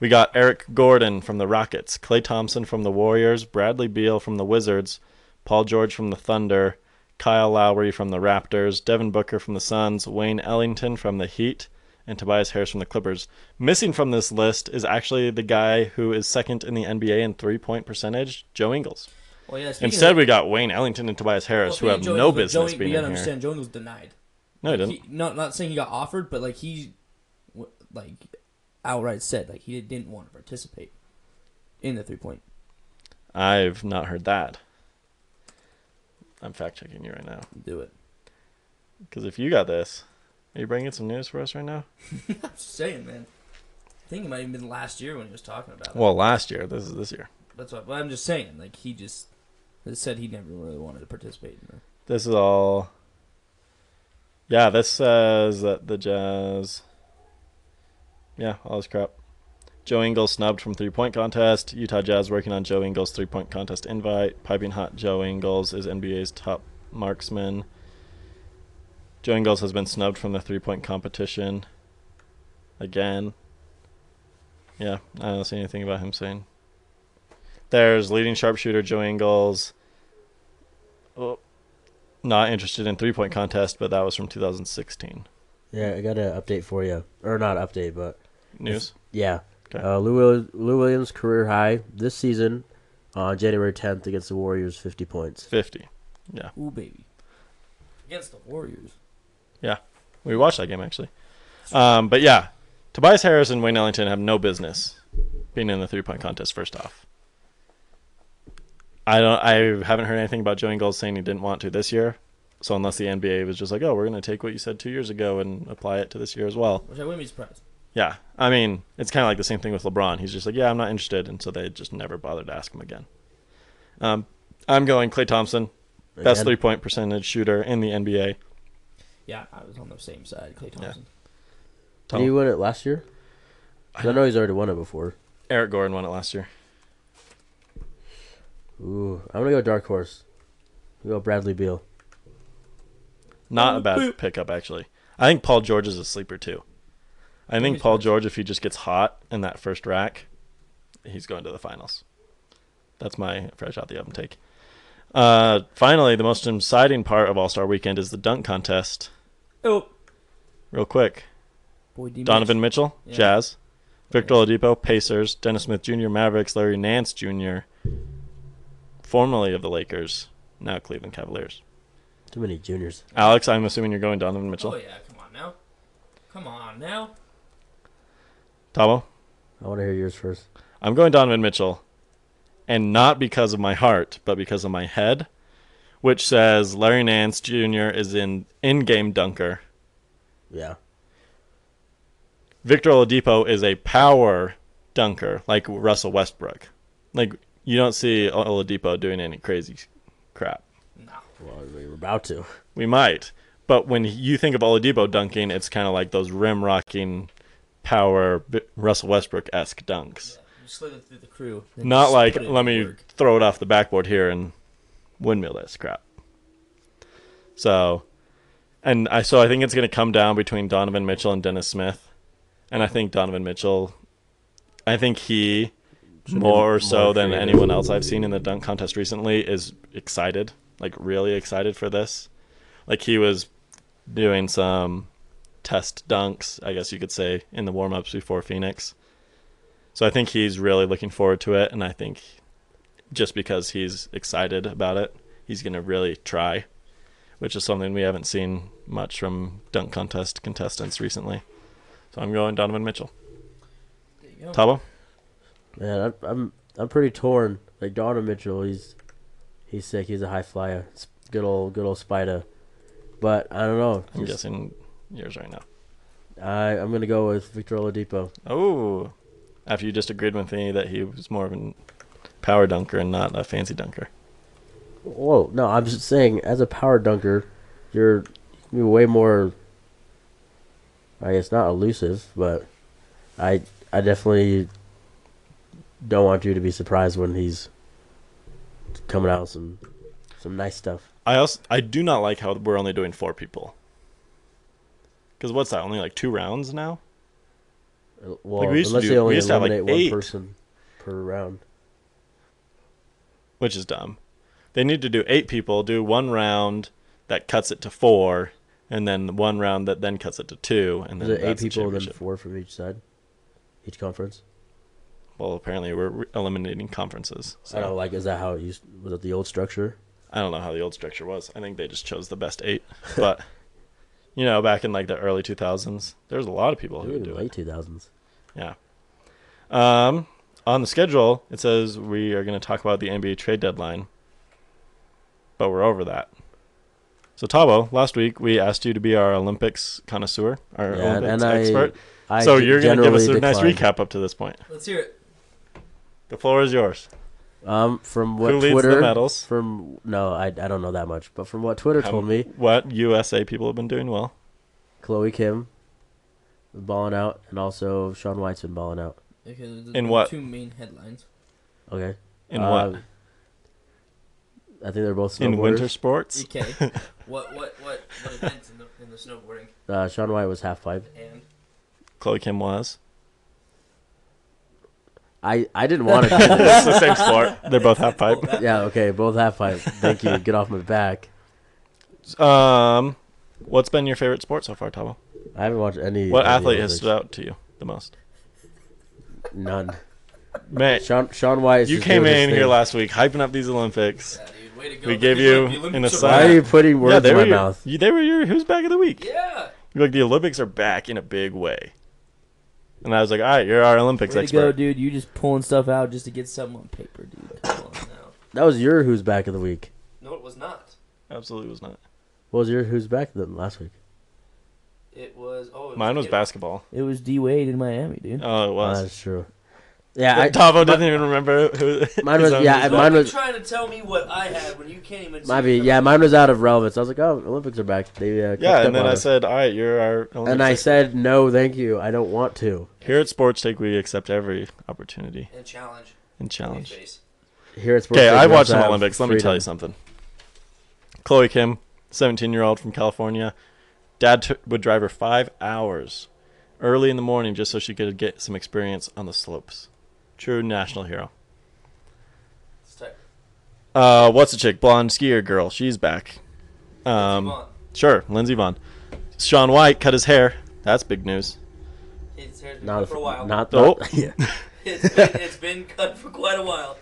S3: We got Eric Gordon from the Rockets, Klay Thompson from the Warriors, Bradley Beal from the Wizards, Paul George from the Thunder, Kyle Lowry from the Raptors, Devin Booker from the Suns, Wayne Ellington from the Heat, and Tobias Harris from the Clippers. Missing from this list is actually the guy who is second in the NBA in three point percentage, Joe Ingles.
S4: Well, yeah.
S3: Instead,
S4: of,
S3: we got Wayne Ellington and Tobias Harris,
S4: well,
S3: who have
S4: of
S3: no business
S4: Joe,
S3: being
S4: You gotta
S3: in here.
S4: understand, Joe Ingles denied.
S3: No, he didn't.
S4: he- not not saying he got offered, but like he, like, outright said like he didn't want to participate in the three point.
S3: I've not heard that. I'm fact checking you right now.
S4: Do it.
S3: Because if you got this, are you bringing some news for us right now?
S4: I'm just saying, man. I think it might have been last year when he was talking about it.
S3: Well, last year. This is this year.
S4: That's what. But I'm just saying, like he just said he never really wanted to participate in the
S3: This is all. Yeah, this says that the Jazz. Yeah, oh, all this crap. Joe Ingles snubbed from three point contest. Utah Jazz working on Joe Ingles three point contest invite. Piping hot Joe Ingles is NBA's top marksman. Joe Ingles has been snubbed from the three point competition. Again. Yeah, I don't see anything about him saying. There's leading sharpshooter Joe Ingles. Oh, not interested in three point contest, but that was from 2016.
S1: Yeah, I got an update for you, or not update, but
S3: News.
S1: yeah.
S3: Okay.
S1: Uh, Lou, Lou Williams career high this season on January 10th against the Warriors, 50 points.
S3: 50. Yeah.
S4: ooh baby against the Warriors. Yeah.
S3: We watched that game actually. Um, but yeah, Tobias Harris and Wayne Ellington have no business being in the three point contest. First off, I don't. I haven't heard anything about Joe Ingles saying he didn't want to this year. So unless the NBA was just like, oh, we're going to take what you said two years ago and apply it to this year as well.
S4: Which I wouldn't be surprised.
S3: Yeah, I mean, it's kind of like the same thing with LeBron. He's just like, yeah, I'm not interested, and so they just never bothered to ask him again. Um, I'm going Klay Thompson, best three point percentage shooter in the NBA.
S4: Yeah, I was on the same side. Klay Thompson.
S1: Did he win it last year? I know he's already won it before.
S3: Eric Gordon won it last year.
S1: Ooh, I'm gonna go dark horse. I'm go Bradley Beal.
S3: Not a bad pickup actually. I think Paul George is a sleeper too. I think Paul
S4: so.
S3: George, if he just gets hot in that first rack, he's going to the finals. That's my fresh out the oven take. Uh, finally, the most exciting part of All Star Weekend is the dunk contest.
S4: Oh,
S3: Real quick,
S4: boy,
S3: Donovan
S4: Mitch.
S3: Mitchell,
S4: Yeah.
S3: Jazz. Victor Oladipo, Pacers. Dennis Smith Jr., Mavericks. Larry Nance Jr., formerly of the Lakers, now Cleveland Cavaliers.
S1: Too many juniors.
S3: Alex, I'm assuming you're going Donovan Mitchell.
S4: Oh yeah, come on now. Come on now.
S3: Tabo,
S1: I want to hear yours first.
S3: I'm going Donovan Mitchell, and not because of my heart, but because of my head, which says Larry Nance Jr. is in in-game dunker.
S1: Yeah.
S3: Victor Oladipo is a power dunker, like Russell Westbrook. Like you don't see Oladipo doing any crazy crap.
S4: No.
S1: Well, we were about to.
S3: We might. But when you think of Oladipo dunking, it's kind of like those rim rocking, power Russell Westbrook esque dunks.
S4: You slid it through the crew.
S3: Not like let me
S4: work.
S3: throw it off the backboard here and windmill this crap. So, and I so I think it's going to come down between Donovan Mitchell and Dennis Smith, and I think Donovan Mitchell, I think he
S1: Should be
S3: more so
S1: more
S3: than anyone else I've seen in the dunk contest recently is excited, like really excited for this. Like he was doing some test dunks, I guess you could say, in the warm ups before Phoenix. So I think he's really looking forward to it, and I think just because he's excited about it, he's going to really try, which is something we haven't seen much from dunk contest contestants recently. So I'm going Donovan Mitchell.
S4: There you go.
S3: Tabo?
S1: Man, I'm I'm, I'm pretty torn. Like Donovan Mitchell, he's he's sick. He's a high flyer. It's good old good old Spider. But I don't know.
S3: I'm
S1: Just-
S3: guessing yours right now.
S1: I I'm gonna go with Victor Oladipo.
S3: Oh, after you just agreed with me that he was more of a power dunker and not a fancy dunker.
S1: Whoa, no, I'm just saying as a power dunker, you're you're way more. I guess not elusive, but I I definitely don't want you to be surprised when he's coming out with some some nice stuff.
S3: I also I do not like how we're only doing four people. Because what's that? Only like two rounds now.
S1: Uh, Well,
S3: we used
S1: unless
S3: do-
S1: they only
S3: have, like,
S1: eliminate one person per round.
S3: which is dumb. They need to do eight people, do one round that cuts it to four, and then one round that then cuts it to two, and
S1: Is
S3: then
S1: it eight people and then four from each side, each conference?
S3: Well, apparently we're eliminating conferences. So
S1: I don't like is that how it used? Was it the old structure?
S3: I don't know how the old structure was. I think they just chose the best eight. But you know, back in like the early 2000s, there's a lot of people who would
S1: Maybe
S3: do
S1: late
S3: it.
S1: two thousands.
S3: Yeah. Um, on the schedule, it says we are going to talk about the NBA trade deadline, but we're over that. So Tabo, last week we asked you to be our Olympics connoisseur, our
S1: Yeah,
S3: Olympics
S1: and I-
S3: expert.
S1: I
S3: so you're going to give us a
S1: generally
S3: nice recap up to this point.
S4: Let's hear it.
S3: The floor is yours.
S1: Um, from what
S3: Who leads
S1: Twitter
S3: the medals?
S1: From no, I, I don't know that much, but from what Twitter
S3: How-
S1: told me,
S3: What USA people have been doing well.
S1: Chloe Kim was balling out, and also Shaun White's been balling out.
S4: Okay, there's
S3: In
S4: been
S3: what?
S4: Two main headlines.
S1: Okay.
S3: In
S1: Uh,
S3: what?
S1: I think they're both
S3: In winter sports?
S4: Okay. what what what what events in the in the snowboarding
S1: Uh, Shaun White was half pipe.
S4: and
S3: Chloe Kim was.
S1: I I didn't want to. do
S3: it's
S1: this.
S3: the same sport. They're both half pipe.
S1: yeah. Okay. Both half pipe. Thank you. Get off my back.
S3: Um, what's been your favorite sport so far, Tabo?
S1: I haven't watched any.
S3: What
S1: of the
S3: athlete has stood out to you the most?
S1: None.
S3: Man,
S1: Sean Shaun White.
S3: you came
S1: doing his
S3: in here last week hyping up these Olympics.
S4: yeah, dude, way to go.
S3: We gave
S4: Olymp-
S3: you
S4: the
S3: in
S4: Olympics
S3: a side-
S1: Why are
S4: back.
S1: you putting words
S3: yeah,
S1: in my
S3: your,
S1: mouth?
S3: you- they were your who's back of the week.
S4: Yeah.
S3: You're like the Olympics are back in a big way, and I was like, all right, you're our Olympics
S4: Way to go,
S3: expert.
S4: dude. You just pulling stuff out just to get something on paper, dude. Come on now.
S1: That was your who's back of the week.
S4: No, it was not.
S3: Absolutely was not.
S1: What was your who's back then last week?
S4: It was. Oh, it
S3: Mine was
S4: it,
S3: basketball.
S4: It was D Wade in Miami, dude.
S3: Oh, it
S1: Oh,
S3: was.
S1: that's true. Yeah, I,
S3: Tabo doesn't even remember who.
S1: Mine
S3: his
S1: was-
S3: own
S1: yeah,
S3: who's
S1: and
S3: back.
S1: mine was-
S4: trying to tell me what I had when you can't even.
S1: might be. Yeah, mine was out of relevance. I was like, oh, Olympics are back. They uh,
S3: Yeah, and then I
S1: us.
S3: said, all right, you're our Olympics
S1: and I
S3: expert.
S1: said no, thank you. I don't want to.
S3: here at Sports Take, we accept every opportunity
S4: And challenge.
S3: and challenge.
S1: Here at Sports
S3: Okay, I watched
S1: also
S3: some
S1: have
S3: Olympics. Let me tell you something. Chloe Kim, 17 year old from California. Dad t- would drive her five hours early in the morning just so she could get some experience on the slopes. True national hero.
S4: It's tight.
S3: Uh, what's the chick? Blonde skier girl. She's back. Um,
S4: Come
S3: sure, Lindsey Vonn. Shaun White cut his hair. That's big news.
S4: His hair's been
S1: Not
S4: cut for a while.
S1: Not
S3: Oh.
S1: yeah.
S4: It's been, it's been cut for quite a while.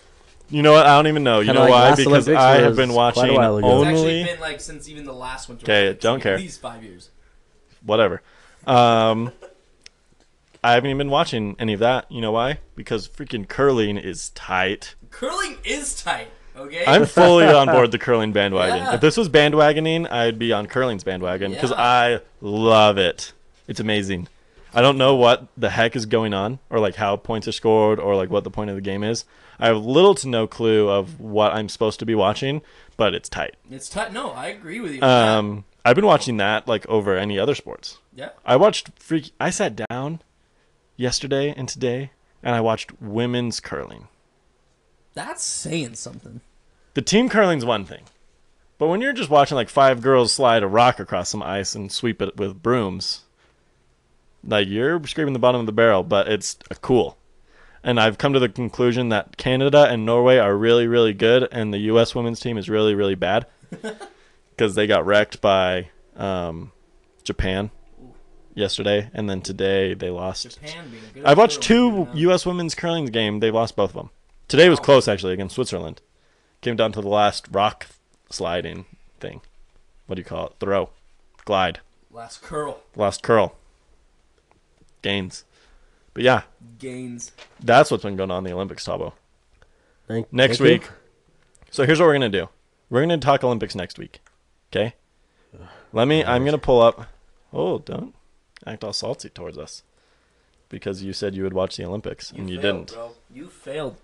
S3: You know what? I don't even know. You
S1: Kinda
S3: know
S1: like
S3: why?
S1: last
S3: Because
S1: Olympics
S3: I have
S1: was
S3: been
S1: quite a
S3: watching
S1: while ago.
S4: It's
S3: only.
S4: actually been like since even the last winter.
S3: 'Kay,
S4: Olympics,
S3: don't
S4: like,
S3: care.
S4: At least five years.
S3: whatever. Um, I haven't even been watching any of that. You know why? Because freaking curling is tight.
S4: Curling is tight. Okay.
S3: I'm fully on board the curling bandwagon.
S4: Yeah.
S3: If this was bandwagoning, I'd be on curling's bandwagon because
S4: Yeah.
S3: I love it. It's amazing. I don't know what the heck is going on, or like how points are scored, or like what the point of the game is. I have little to no clue of what I'm supposed to be watching, but it's tight.
S4: It's tight. No, I agree with you.
S3: Um, I've been watching that like over any other sports.
S4: yeah.
S3: I watched freak. I sat down yesterday and today, and I watched women's curling.
S4: That's saying something.
S3: The team curling's one thing, but when you're just watching like five girls slide a rock across some ice and sweep it with brooms, like you're scraping the bottom of the barrel. But it's cool, and I've come to the conclusion that Canada and Norway are really, really good, and the U.S. women's team is really, really bad because they got wrecked by um, Japan yesterday, and then today they lost.
S4: Japan being good.
S3: I watched two. U.S. women's curling game. They lost both of them. Today was close actually against Switzerland. Came down to the last rock sliding thing. What do you call it? Throw, glide,
S4: last curl
S3: last curl, gains. But yeah,
S4: gains.
S3: that's what's been going on in the Olympics, Tabo.
S1: Thank, you.
S3: Next
S1: thank you.
S3: week. So here's what we're gonna do. We're gonna talk Olympics next week. Okay. Let me. I'm gonna pull up. Oh, don't act all salty towards us, because you said you would watch the Olympics and you
S4: failed,
S3: didn't.
S4: Bro. You failed.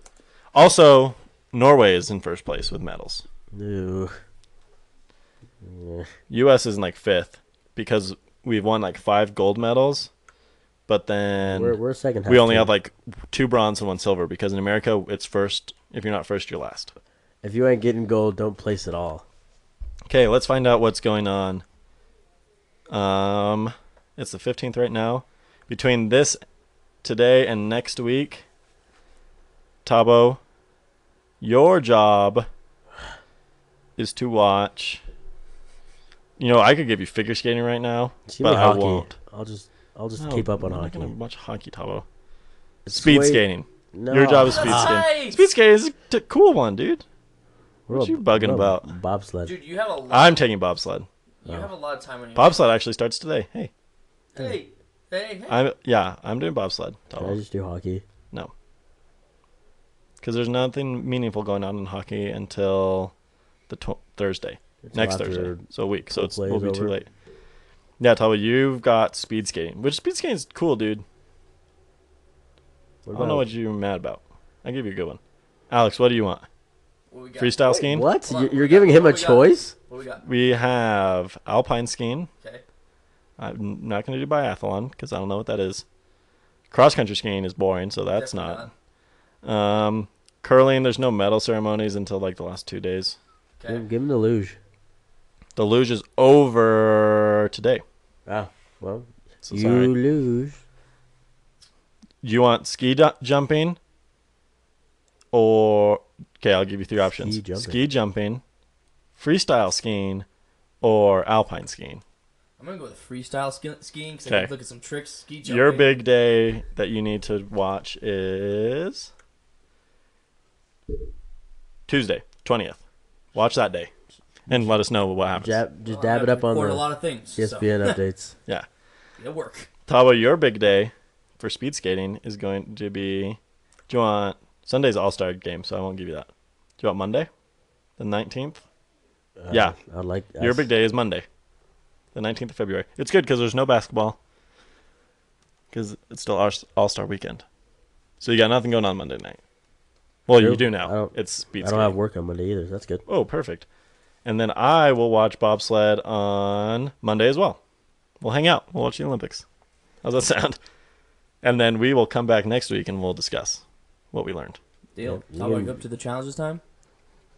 S3: Also, Norway is in first place with medals.
S1: No. Yeah.
S3: U.S. is in like fifth because we've won like five gold medals, but then
S1: We're, we're second half.
S3: we only
S1: team.
S3: have like two bronze and one silver because in America it's first. If you're not first, you're last.
S1: If you ain't getting gold, don't place at all.
S3: Okay, let's find out what's going on. Um, it's the 15th right now. Between this today and next week, Tabo, your job is to watch. You know, I could give you figure skating right now,
S1: Just give me
S3: but I
S1: hockey.
S3: won't.
S1: I'll just I'll just
S3: No,
S1: keep up on
S3: I'm
S1: hockey.
S3: not gonna watch hockey, Tabo.
S1: It's
S3: Speed
S1: way-
S3: skating.
S1: No.
S3: Your job is speed
S4: That's
S3: skating.
S4: nice.
S3: Speed skating is a t- cool one, dude.
S1: What
S3: what you bugging about?
S1: Bobsled.
S4: Dude, you have a lot.
S3: I'm taking bobsled.
S4: you have a lot of time on your
S3: Bobsled actually starts today. Hey,
S4: Hey, hey, hey.
S3: I'm yeah, I'm doing bobsled.
S1: Can
S3: Tabo.
S1: I just do hockey?
S3: No. Because there's nothing meaningful going on in hockey until the tw- Thursday,
S1: Until
S3: next Thursday. So a week. So it's
S1: play
S3: will
S1: is
S3: be too late. Yeah, Tabo, you've got speed skating, which speed skating is cool, dude.
S1: What
S3: I don't know what you're mad about. I'll give you a good one. Alex, what do you want?
S4: What we got?
S3: Freestyle
S1: Wait,
S3: skiing?
S1: What?
S4: On,
S1: You-
S4: what we
S1: You're
S4: got?
S1: giving him a
S4: What we got?
S1: choice?
S4: What we got?
S3: We have alpine skiing.
S4: Okay.
S3: I'm not going to do biathlon because I don't know what that is. Cross country skiing is boring, so that's
S4: Definitely
S3: not. Um, curling, there's no medal ceremonies until like the last two days.
S4: Okay.
S1: Give, give him the luge.
S3: The luge is over today.
S1: Ah, well,
S3: So
S1: you
S3: sorry.
S1: lose.
S3: You want ski du- jumping or okay, I'll give you three options.
S1: Ski jumping.
S3: Ski jumping, freestyle skiing, or alpine skiing.
S4: I'm gonna go with freestyle ski- skiing because I
S3: Okay.
S4: can look at some tricks. Ski jumping.
S3: Your big day that you need to watch is Tuesday, 20th. Watch that day and let us know what happens.
S1: Jab, just
S4: Well,
S1: dab it up on
S4: record
S1: the
S4: a lot of things.
S1: ESPN updates.
S3: Yeah.
S4: So it work.
S3: Tabo, your big day for speed skating is going to be. Do you want Sunday's All Star game? So I won't give you that. Do you want Monday, the nineteenth?
S1: Uh,
S3: Yeah.
S1: I'd like
S3: Your big day is Monday, the nineteenth of February. It's good because there's no basketball. Because it's still our All Star weekend, so you got nothing going on Monday night. Well, you
S1: True.
S3: do
S1: I
S3: now.
S1: don't-
S3: It's speed
S1: I don't have work on Monday either. That's good.
S3: Oh, perfect. And then I will watch bobsled on Monday as well. We'll hang out. We'll watch the Olympics. How's that sound? And then we will come back next week and we'll discuss what we learned.
S4: Deal.
S1: Yeah,
S4: How
S1: you-
S4: about up to the challenge this time?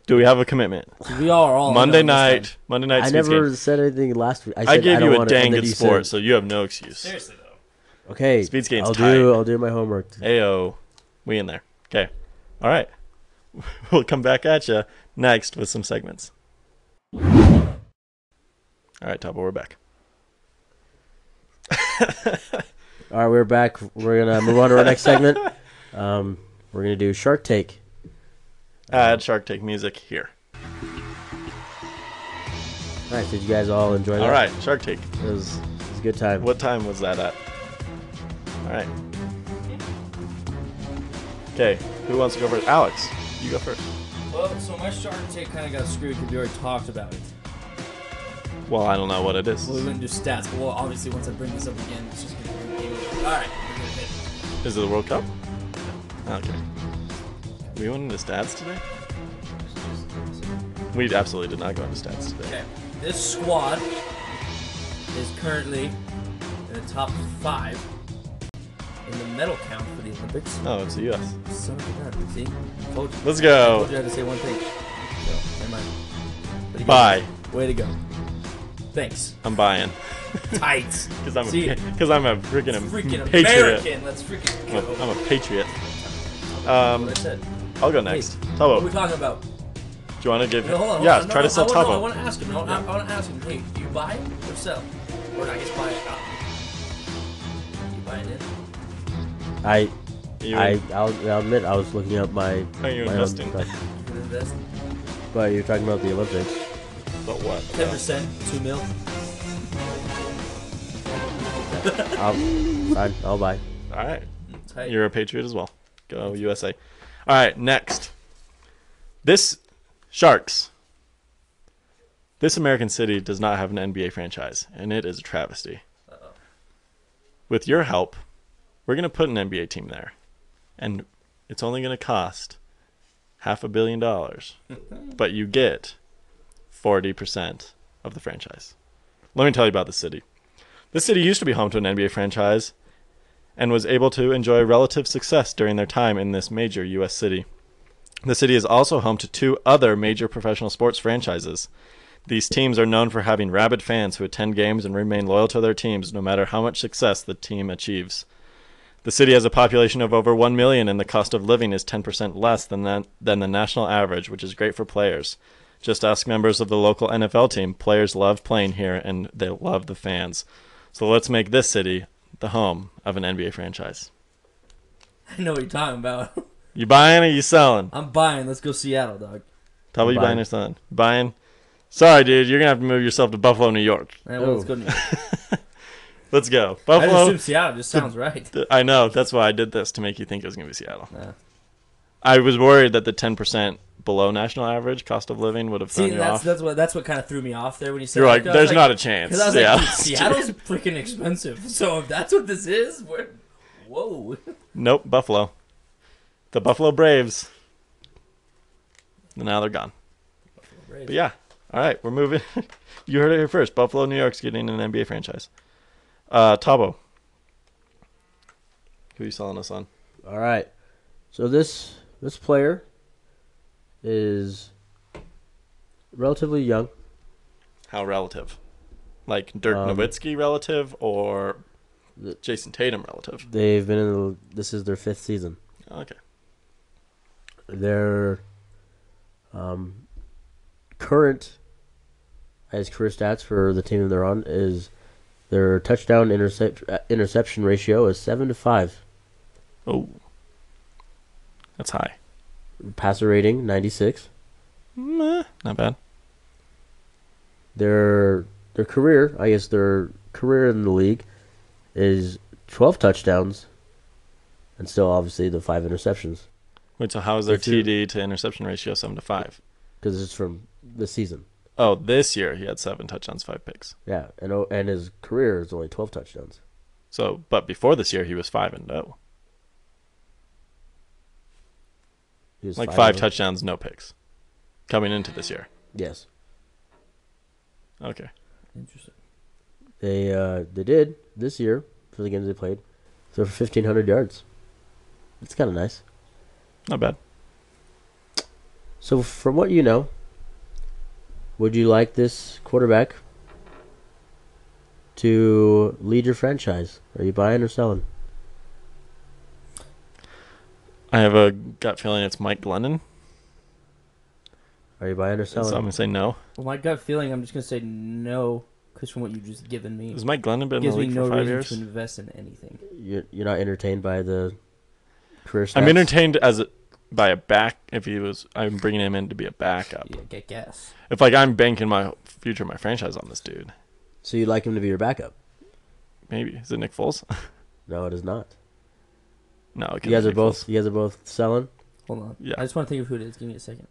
S3: Do we have a commitment?
S4: we are all
S3: Monday
S4: on this
S3: night. Monday night.
S1: I never
S3: skating.
S1: said anything last week. I, said
S3: I gave
S1: don't
S3: you a
S1: want
S3: dang good sport,
S1: said-
S3: so you have no excuse.
S4: Seriously though.
S1: Okay,
S3: Speed skating's
S1: I'll
S3: tight.
S1: do. I'll do my homework.
S3: Ayo, we in there. Okay. All right. We'll come back at you next with some segments. All right, Tabo, we're back.
S1: All right, we're back. We're gonna move on to our next segment. Um, we're gonna do Shark Take.
S3: Add Shark Tank music here.
S1: Nice. Did you guys all enjoy that?
S3: All right, Shark Tank.
S1: It was, it was a good time.
S3: What time was that at? All right. Okay, who wants to go first? Alex, you go first.
S4: Well, so my Shark Take kind of got screwed because we already talked about it.
S3: Well, I don't know what it is.
S4: Well, we wouldn't do stats, but well, obviously once I bring this up again, it's just gonna be All right.
S3: Is it the World Cup? Okay. We went into stats today? We absolutely did not go into stats today.
S4: Okay. This squad is currently in the top five in the medal count for the Olympics.
S3: Oh, it's the U.S.
S4: Son of a gun. See? Told you.
S3: Let's
S4: I
S3: go.
S4: told you I had to say one thing. So, never mind. Way to go.
S3: Bye.
S4: Way to go. Thanks.
S3: I'm buying.
S4: Tight.
S3: Because I'm,
S4: See?
S3: a, I'm freaking,
S4: freaking
S3: patriot.
S4: American. Let's freaking
S3: I'm
S4: go.
S3: a, I'm a patriot.
S4: What
S3: Um,
S4: I said.
S3: I'll go next.
S4: Hey,
S3: Tabo,
S4: What are we talking about?
S3: Do you want to give?
S4: No, hold on. Hold
S3: yeah,
S4: on. No,
S3: try
S4: no,
S3: to sell
S4: I wanna, I want to ask him. No, I, I want to ask him. Hey, do you buy or sell? Or I guess buy it. Uh, you buying it?
S1: I
S3: You-
S1: I I'll, I'll admit I was looking up my.
S3: Are you
S1: my own
S3: investing?
S1: stuff.
S4: Invest?
S1: But you're talking about the Olympics.
S3: But what?
S4: Ten percent, two mil.
S1: I'll, fine, I'll buy.
S3: All right.
S4: Tight.
S3: You're a patriot as well. Go USA. All right, next. This Sharks. This American city does not have an NBA franchise, and it is a travesty.
S4: Uh-oh.
S3: With your help, we're going to put an NBA team there. And it's only going to cost half a billion dollars. but you get 40% of the franchise. Let me tell you about the city. This city used to be home to an NBA franchise and was able to enjoy relative success during their time in this major U.S. city. The city is also home to two other major professional sports franchises. These teams are known for having rabid fans who attend games and remain loyal to their teams no matter how much success the team achieves. The city has a population of over 1 million and the cost of living is 10% less than, than the national average, which is great for players. Just ask members of the local NFL team. Players love playing here and they love the fans. So let's make this city the home of an NBA franchise.
S4: I know what you're talking about.
S3: You buying or you selling?
S4: I'm buying. Let's go Seattle, dog.
S3: Tell me you buying
S1: buying.
S3: or selling? Buying? Sorry, dude. You're gonna have to move yourself to Buffalo, New York.
S4: Eh, well, let's go. New York.
S3: Let's go,
S4: I just
S3: Buffalo.
S4: assumed Seattle. Just sounds right.
S3: Th- I know. That's why I did this to make you think it was gonna be Seattle.
S4: Yeah.
S3: I was worried that the 10% below national average cost of living would have thrown
S4: See,
S3: you
S4: that's
S3: off.
S4: that's what that's what kind of threw me off there when you said.
S3: You're like,
S4: that. I was
S3: there's not a chance.
S4: Because I was
S3: yeah.
S4: like, Seattle's freaking expensive. So if that's what this is, we're whoa.
S3: nope, Buffalo. The Buffalo Braves. Now they're gone. But yeah. All right, we're moving. you heard it here first. Buffalo, New York's getting an NBA franchise. Uh, Tabo. Who are you selling us on?
S1: All right. So this this player is relatively young.
S3: How relative? Like Dirk
S1: Um,
S3: Nowitzki relative or
S1: The-
S3: Jayson Tatum relative?
S1: They've been in the, this is their fifth season.
S3: Okay.
S1: Their um, current as career stats for the team that they're on is their touchdown intercept uh, interception ratio is seven to five.
S3: Oh. That's high
S1: passer rating
S3: 96. Not bad.
S1: Their their career, I guess their career in the league is 12 touchdowns and still obviously the five interceptions.
S3: Wait, so how is their TD to interception ratio 7 to 5?
S1: Cuz it's from the season.
S3: Oh, this year he had 7 touchdowns, 5 picks.
S1: Yeah, and oh, and his career is only 12 touchdowns.
S3: So, but before this year he was 5 and
S1: 0.
S3: Like five,
S1: five
S3: touchdowns, no picks, coming into this year.
S1: Yes.
S3: Okay.
S4: Interesting.
S1: They uh, they did this year for the games they played. So for fifteen hundred yards, it's kind of nice.
S3: Not bad.
S1: So from what you know, would you like this quarterback to lead your franchise? Are you buying or selling?
S3: I have a gut feeling it's Mike Glennon.
S1: Are you buying or
S3: So I'm gonna say no.
S4: Well, my gut feeling, I'm just gonna say no, because from what you've just given me,
S3: Has Mike Glennon been in the
S4: gives me
S3: league
S4: no
S3: for five
S4: reason
S3: years?
S4: to invest in anything.
S1: You're, you're not entertained by the career stats?
S3: I'm entertained as a, by a back. If he was, I'm bringing him in to be a backup.
S4: Yeah, get gas.
S3: If like I'm banking my future, of my franchise on this dude.
S1: So you'd like him to be your backup?
S3: Maybe is it Nick Foles?
S1: No, it is not.
S3: No, it
S1: You guys are both.
S3: Foles.
S1: You guys are both selling.
S4: Hold on.
S3: Yeah.
S4: I just want to think of who it is. Give me a second.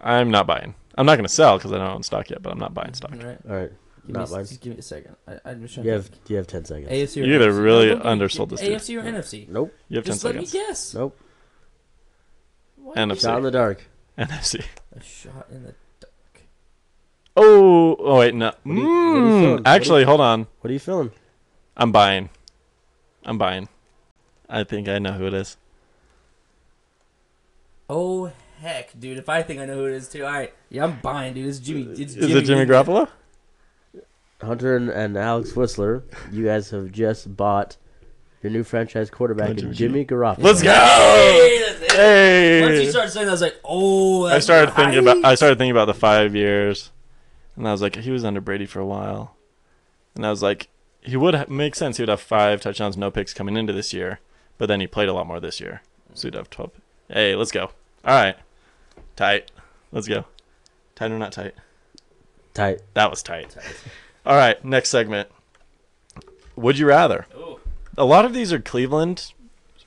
S3: I'm not buying. I'm not gonna sell because I don't own stock yet, but I'm not buying stock.
S4: All right.
S1: All right.
S4: Give me,
S1: Not
S4: a,
S1: mine.
S4: just give me a second. I, I'm just trying
S1: You
S4: to
S1: have you have ten seconds.
S4: AFC or
S3: You either
S4: NFC?
S3: really
S4: No, don't give me-
S3: undersold this dude.
S4: AFC or NFC?
S1: Nope.
S3: You have ten seconds.
S4: Just let
S3: seconds.
S4: me guess.
S1: Nope.
S4: Why
S3: NFC.
S1: Shot in the dark.
S3: NFC.
S4: A shot in the dark.
S3: Oh, oh wait, no.
S1: do you- what are you
S3: Mm,
S1: feeling? What do
S3: actually, hold on.
S1: What are you feeling?
S3: I'm buying. I'm buying. I think I know who it is.
S4: Oh heck, dude! If I think I know who it is too, all right. Yeah, I'm buying, dude. It's Jimmy. It's
S3: Is it Jimmy
S4: G.
S3: Garoppolo?
S1: Hunter and, and Alex Whistler, you guys have just bought your new franchise quarterback, in
S3: Jimmy
S1: Jimmy Garoppolo.
S3: Let's go!
S4: Hey.
S3: Hey!
S4: Once you started saying that, I was like, oh.
S3: I
S4: That's
S3: started thinking about I started thinking about the five years, and I was like, he was under Brady for a while, and I was like, he would ha- make sense. He would have five touchdowns, no picks coming into this year, but then he played a lot more this year, so he'd have twelve. Hey, let's go. All right, tight. Let's go. Tight or not tight?
S1: Tight.
S3: That was tight. All right, next segment. Would you rather?
S4: Ooh.
S3: A lot of these are Cleveland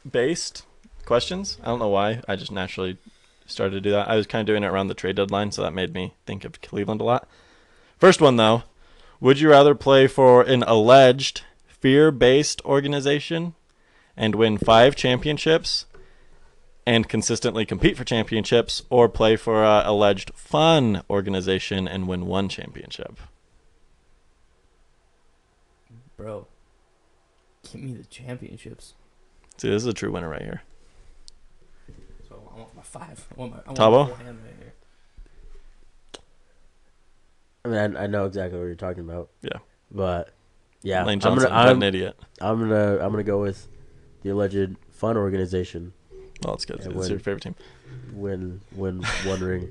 S3: based questions. I don't know why. I just naturally started to do that. I was kind of doing it around the trade deadline, so that made me think of Cleveland a lot. First one, though. Would you rather play for an alleged fear based organization and win five championships and consistently compete for championships, or play for a alleged fun organization and win one championship?
S4: Bro, give me the championships.
S3: See, this is a true winner right here.
S4: So I want my five. I want my, I want
S3: Tabo?
S4: my hand right here.
S1: I mean, I, I know exactly what you're talking about.
S3: Yeah.
S1: But yeah,
S3: Lane
S1: I'm gonna I'm,
S3: an idiot.
S1: I'm gonna I'm gonna go with the alleged fun organization
S3: Well, it's good.
S1: Yeah,
S3: it's
S1: win.
S3: your favorite team.
S1: when when wondering.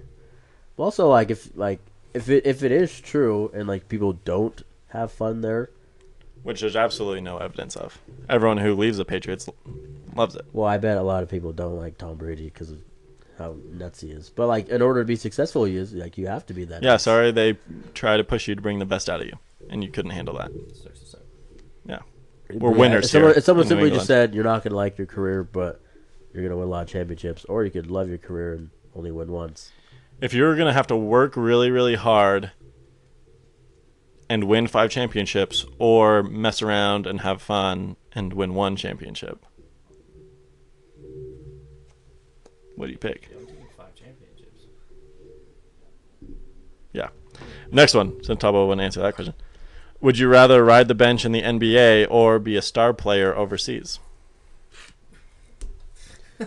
S1: But also, like if like if it if it is true and like people don't have fun there,
S3: Which there's absolutely no evidence of. Everyone who leaves the Patriots loves it.
S1: well, I bet a lot of people don't like Tom Brady because of how nuts he is. But like in order to be successful, he is like you have to be that.
S3: Yeah,
S1: nuts.
S3: sorry they try to push you to bring the best out of you, and you couldn't handle that.
S4: Sucks to suck.
S3: We're
S1: Yeah,
S3: winners
S1: If someone,
S3: here
S1: if someone simply
S3: England.
S1: just said you're not gonna like your career, but you're gonna win a lot of championships, or you could love your career and only win once.
S3: If you're gonna have to work really, really hard and win five championships, or mess around and have fun and win one championship, what do you pick?
S4: Yeah, I'm taking five championships.
S3: Yeah. Next one, since Tabo wouldn't answer that question. Would you rather ride the bench in the NBA or be a star player overseas?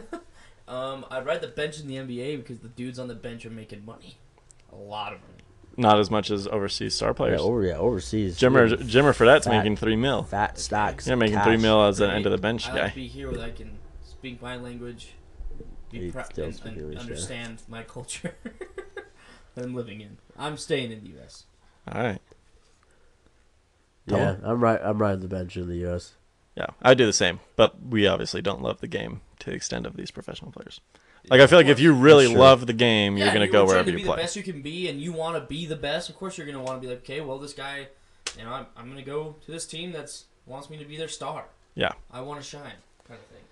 S4: Um, I'd ride the bench in the NBA because the dudes on the bench are making money, a lot of money.
S3: Not as much as overseas star players.
S1: Yeah,
S3: players.
S1: over yeah, overseas.
S3: Jimmer,
S1: yeah,
S3: Jimmer Fredette's
S1: Fat.
S3: making three mil.
S1: fat stocks.
S3: Yeah, making
S1: cash.
S3: three mil as an end of the bench
S4: I
S3: guy.
S4: like to be here where I can speak my language, be
S1: You still
S4: and, and
S1: English, yeah.
S4: understand my culture that I'm living in. I'm staying in the U.S.
S3: All right.
S1: Yeah, I'm right. I'm riding the bench in the U.S.
S3: Yeah, I do the same, but we obviously don't love the game to the extent of these professional players. Like I feel like if you really
S1: That's
S3: love the game, you're
S4: Yeah,
S3: gonna
S4: you
S3: go
S4: were trying
S3: wherever
S4: to
S3: you
S4: be
S3: play.
S4: the best you can be, and you want to be the best. Of course, you're gonna want to be like, okay, well, this guy, you know, I'm, I'm gonna go to this team that's wants me to be their star.
S3: Yeah.
S4: I want to shine, kind of thing.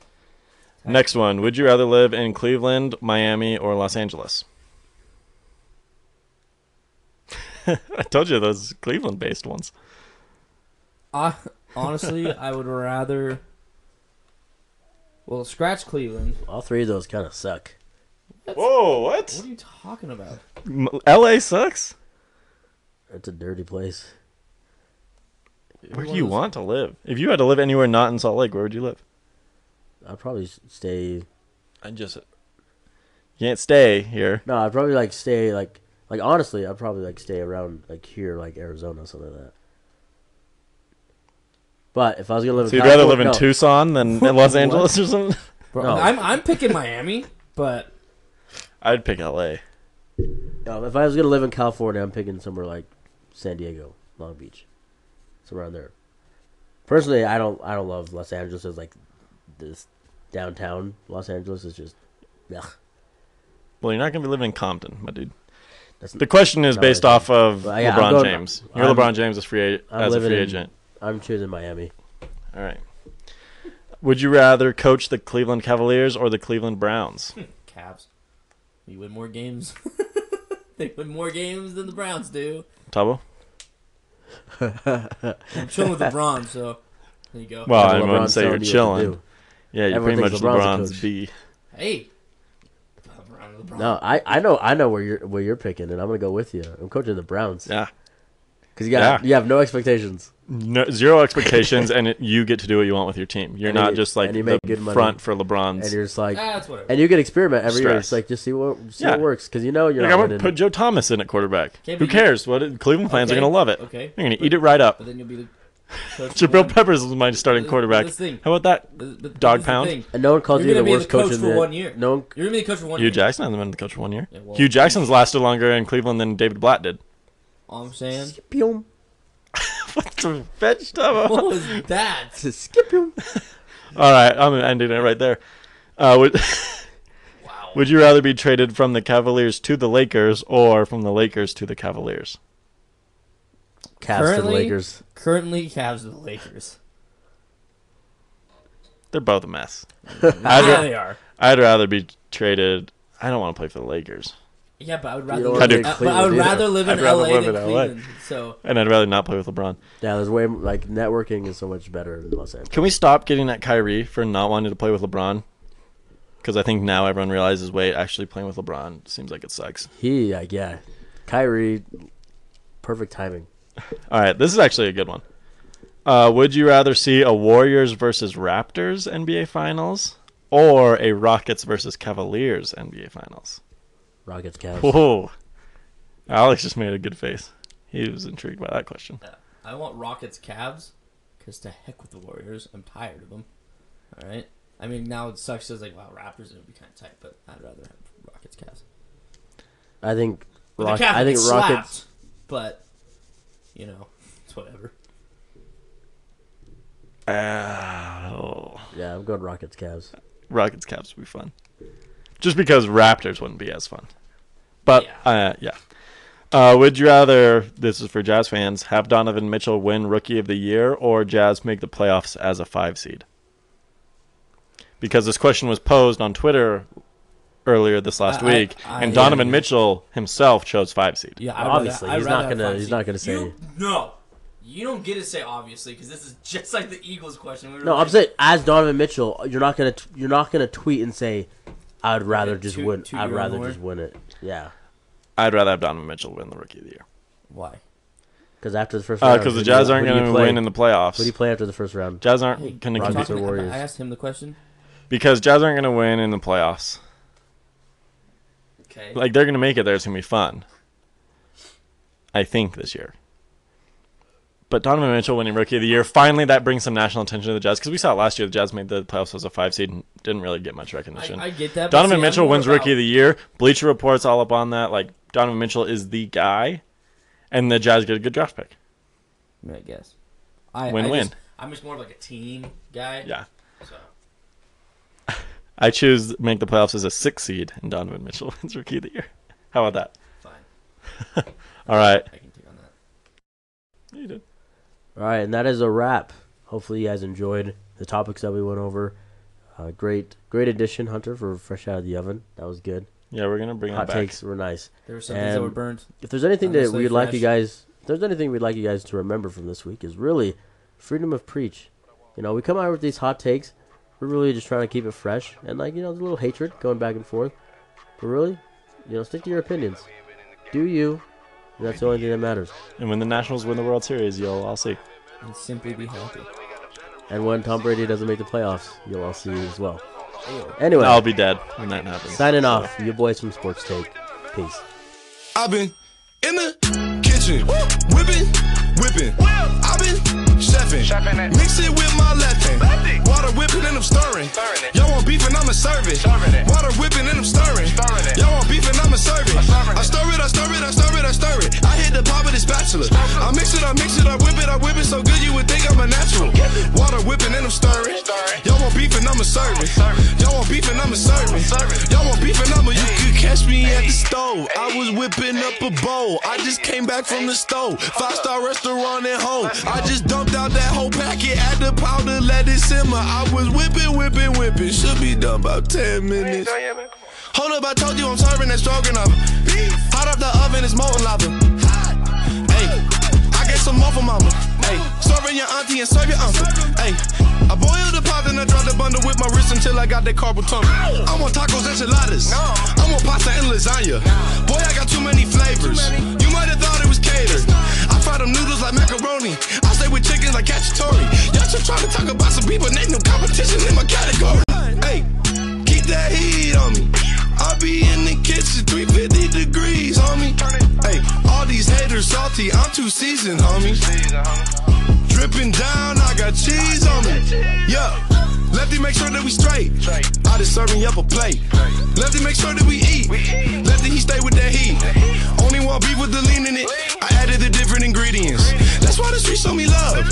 S3: Next one: Would you rather live in Cleveland, Miami, or Los Angeles? I told you those Cleveland-based ones.
S4: I honestly, I would rather. Well, scratch Cleveland.
S1: All three of those kind of suck.
S3: Whoa, what?
S4: What are you talking about?
S3: M- L.A. sucks.
S1: It's a dirty place.
S3: Where do you want to live? If you had to live anywhere not in Salt Lake, where would you live?
S1: I'd probably stay.
S3: I just uh, you can't stay here.
S1: No, I'd probably like stay like like honestly, I'd probably like stay around like here, like Arizona, something like that. But if I was gonna live,
S3: So
S1: in
S3: you'd rather live in
S1: no.
S3: Tucson than in Los Angeles or something?
S4: Bro,
S1: No.
S4: I'm I'm picking Miami, but
S3: I'd pick L.A.
S1: No, if I was gonna live in California, I'm picking somewhere like San Diego, Long Beach, somewhere around there. Personally, I don't I don't love Los Angeles as like this downtown Los Angeles is just ugh.
S3: Well, you're not gonna be living in Compton, my dude.
S1: That's,
S3: The question is based off of
S1: Well, yeah,
S3: LeBron
S1: going-
S3: James. You're
S1: I'm-
S3: LeBron James as free as a
S1: living
S3: free
S1: in-
S3: agent.
S1: I'm choosing Miami.
S3: All right. Would you rather coach the Cleveland Cavaliers or the Cleveland Browns?
S4: Cavs. We win more games. they win more games than the Browns do.
S3: Tabo?
S4: I'm chilling with LeBron, so there you go.
S3: Well, I
S1: LeBron's
S3: wouldn't say you're
S1: telling you what to
S3: chilling.
S1: do.
S3: Yeah, you're
S1: Everyone
S3: pretty much
S1: thinks LeBron's a
S3: LeBron's
S1: coach.
S3: B.
S4: hey, LeBron, LeBron.
S1: No, I, I know I know where you're where you're picking, and I'm gonna go with you. I'm coaching the Browns
S3: Yeah.
S1: Because you got
S3: Yeah.
S1: you have no expectations.
S3: No, zero expectations, and it, you get to do what you want with your team. You're
S1: And
S3: not
S1: you-
S3: just like
S1: and you
S3: the
S1: make good money.
S3: front for
S1: and
S3: LeBron's.
S1: you're just like,
S4: Ah, that's whatever.
S1: and you can experiment every year. It's like just see what see
S3: Yeah.
S1: what works because you know you're
S3: Like,
S1: not
S3: I would
S1: winning.
S3: put Joe Thomas in at quarterback. Who
S4: you-
S3: cares? What Cleveland fans
S4: Okay,
S3: are gonna love it.
S4: Okay,
S3: They're gonna eat it right up.
S4: but then you'll be the.
S3: Jabril
S4: one-
S3: Peppers is my starting
S4: But
S3: quarterback.
S4: this thing-
S3: How about that?
S4: but- but
S3: Dog
S4: here's
S3: pound?
S4: thing.
S1: and no one calls
S4: You're
S1: the worst
S4: the coach
S1: coach in
S4: for
S1: the
S4: one year.
S1: No one.
S4: You're gonna be the coach for one
S3: year.
S4: Hue year.
S3: Jackson hasn't been the coach for one year.
S4: Yeah, well-
S3: Hue Jackson's lasted longer in Cleveland than David Blatt did.
S4: All I'm saying.
S1: Skip
S3: What the vegetable?
S4: What was that?
S1: Skip him.
S3: All right, I'm ending it right there. Uh, would, would you rather be traded from the Cavaliers to the Lakers or from the Lakers to the Cavaliers?
S1: Cavs to the
S4: Currently-
S1: Lakers.
S4: Currently, Cavs are the Lakers.
S3: They're both a mess.
S4: Yeah,
S3: ra-
S4: they are.
S3: I'd rather be traded. I don't want to play for the Lakers,
S4: Yeah, but I would
S1: You
S4: rather.
S1: don't
S4: Live,
S3: wanna
S4: in,
S3: do
S4: uh, but I
S1: Cleveland
S4: would
S1: either.
S4: rather live in
S3: I'd rather
S4: LA
S3: live
S4: than
S3: in LA.
S4: Cleveland. So
S3: and I'd rather not play with LeBron.
S1: Yeah, there's way like networking is so much better in Los Angeles.
S3: Can we stop getting at Kyrie for not wanting to play with LeBron? Because I think now everyone realizes, wait, actually playing with LeBron seems like it sucks.
S1: He, like, yeah, Kyrie, perfect timing.
S3: All right, this is actually a good one. Uh, would you rather see a Warriors versus Raptors NBA Finals or a Rockets versus Cavaliers NBA Finals?
S1: Rockets, Cavs.
S3: Whoa. Alex just made a good face. He was intrigued by that question.
S4: I want Rockets, Cavs, because to heck with the Warriors. I'm tired of them. All right. I mean, now it sucks. It's like, wow, Raptors it would be kind of tight, but I'd rather have Rockets, Cavs.
S1: I think.
S4: But
S1: Rock,
S4: the Cavs
S1: I think
S4: get
S1: Rockets.
S4: but you know, it's whatever.
S3: Ah, oh,
S1: Yeah, I'm going Rockets, Cavs.
S3: Rockets Cavs would be fun. Just because Raptors wouldn't be as fun. But
S4: Yeah.
S3: uh, yeah. Uh, would you rather this is for Jazz fans have Donovan Mitchell win Rookie of the Year or Jazz make the playoffs as a five seed? Because this question was posed on Twitter earlier this last
S4: I- I-
S3: week,
S4: I-
S3: and Donovan
S4: yeah.
S3: Mitchell himself chose five seed.
S4: Yeah, I'd
S1: Obviously,
S4: rather,
S1: he's not gonna- he's
S4: seed.
S1: not gonna say-
S4: You- no. You don't get to say obviously because this is just like the Eagles question. We
S1: No,
S4: like,
S1: I'm saying as Donovan Mitchell, you're not gonna t- you're not gonna tweet and say, "I'd rather
S4: Yeah,
S1: just
S4: toot-
S1: win.
S4: toot
S1: I'd rather
S4: horn.
S1: just win it." Yeah,
S3: I'd rather have Donovan Mitchell win the Rookie of the Year
S4: why?
S1: because after the first uh, round,
S3: because
S1: who
S3: the Jazz aren't going to
S1: play?
S3: win in the playoffs.
S1: Who do you play after the first round?
S3: Jazz aren't
S4: Hey,
S3: going to
S1: Rockets
S3: compete
S1: or Warriors?
S4: I asked him the question.
S3: because Jazz aren't going to win in the playoffs.
S4: Okay.
S3: Like they're going to make it there. It's going to be fun. I think this year. But Donovan Mitchell winning Rookie of the Year, finally that brings some national attention to the Jazz because we saw it last year. The Jazz made the playoffs as a five seed and didn't really get much recognition.
S4: I, I get that.
S3: Donovan
S4: see,
S3: Mitchell wins
S4: about-
S3: Rookie of the Year. Bleacher Report's all up on that. Like Donovan Mitchell is the guy, and the Jazz get a good draft pick.
S4: I guess. I,
S3: Win-win.
S4: I just, I'm just more of like a team guy.
S3: Yeah,
S4: So.
S3: I choose make the playoffs as a six seed, and Donovan Mitchell wins Rookie of the Year. How about that? Fine. All right.
S4: I can take on that.
S3: You did.
S1: All right, and that is a wrap. Hopefully, you guys enjoyed the topics that we went over. Uh, great, great addition, Hunter, for fresh out of the oven. That was good.
S3: Yeah, we're gonna bring
S1: Hot
S3: that back.
S1: takes were nice.
S4: There were some things that were burned.
S1: If there's anything that we'd like you guys, if there's anything we'd like you guys to remember from this week is really freedom of preach. You know, we come out with these hot takes. We're really just trying to keep it fresh and like you know, there's a little hatred going back and forth. But really, you know, stick to your opinions. Do you? And that's the only thing that matters.
S3: And when the Nationals win the World Series, you'll all see.
S4: And simply be happy.
S1: And when Tom Brady doesn't make the playoffs, you'll all see as well. Anyway,
S3: I'll be dead when that happens.
S1: signing off. You boys from Sports Take. Peace.
S5: I've been in the kitchen, whipping, whipping. I've been chefing, mix it with my left hand. Water whipping and I'm stirring. Y'all want beef and I'ma serve it. Water whipping and I'm stirring. Y'all want beef and I'ma serve it. I stir it, I stir it, I stir it, I stir it. I hit the pot with a spatula. I mix it, I mix it, I whip it, I whip it so good you would think I'm a natural. Water whipping and I'm stirring. Y'all want beef and I'ma serve it. Y'all want beef and I'ma serve it. Y'all want beef and I'ma. You could catch me at the stove. I was whipping up a bowl. I just came back from the stove. Five star restaurant at home. I just dumped out that whole packet. Add the powder, let it simmer. I was whipping, whipping, whipping. Should be done about 10 minutes. Hold up, I told you I'm serving that stroganoff. Hot up the oven, it's molten lava. Hey, I guess some more for mama. Hey, serving your auntie and serve your uncle. Hey, I boiled the pot and I dropped the bundle with my wrist until I got that carpal tunnel. I want tacos, enchiladas. I want pasta and lasagna. Boy, I got too many flavors. You might have thought it was catered. Fry them noodles like macaroni. I stay with chickens like cacciatore. Y'all just trying to talk about some people, ain't no competition in my category. Hey, keep that heat on me. I be in the kitchen, 350 degrees, homie. Hey, all these haters salty, I'm too seasoned, homie. Dripping down, I got cheese on me. Yeah. Lefty make sure that we straight. I just serving up a plate. Lefty make sure that we eat. Lefty he stay with that heat. Only want beef with the lean in it. I added the different ingredients. That's why the streets show me love.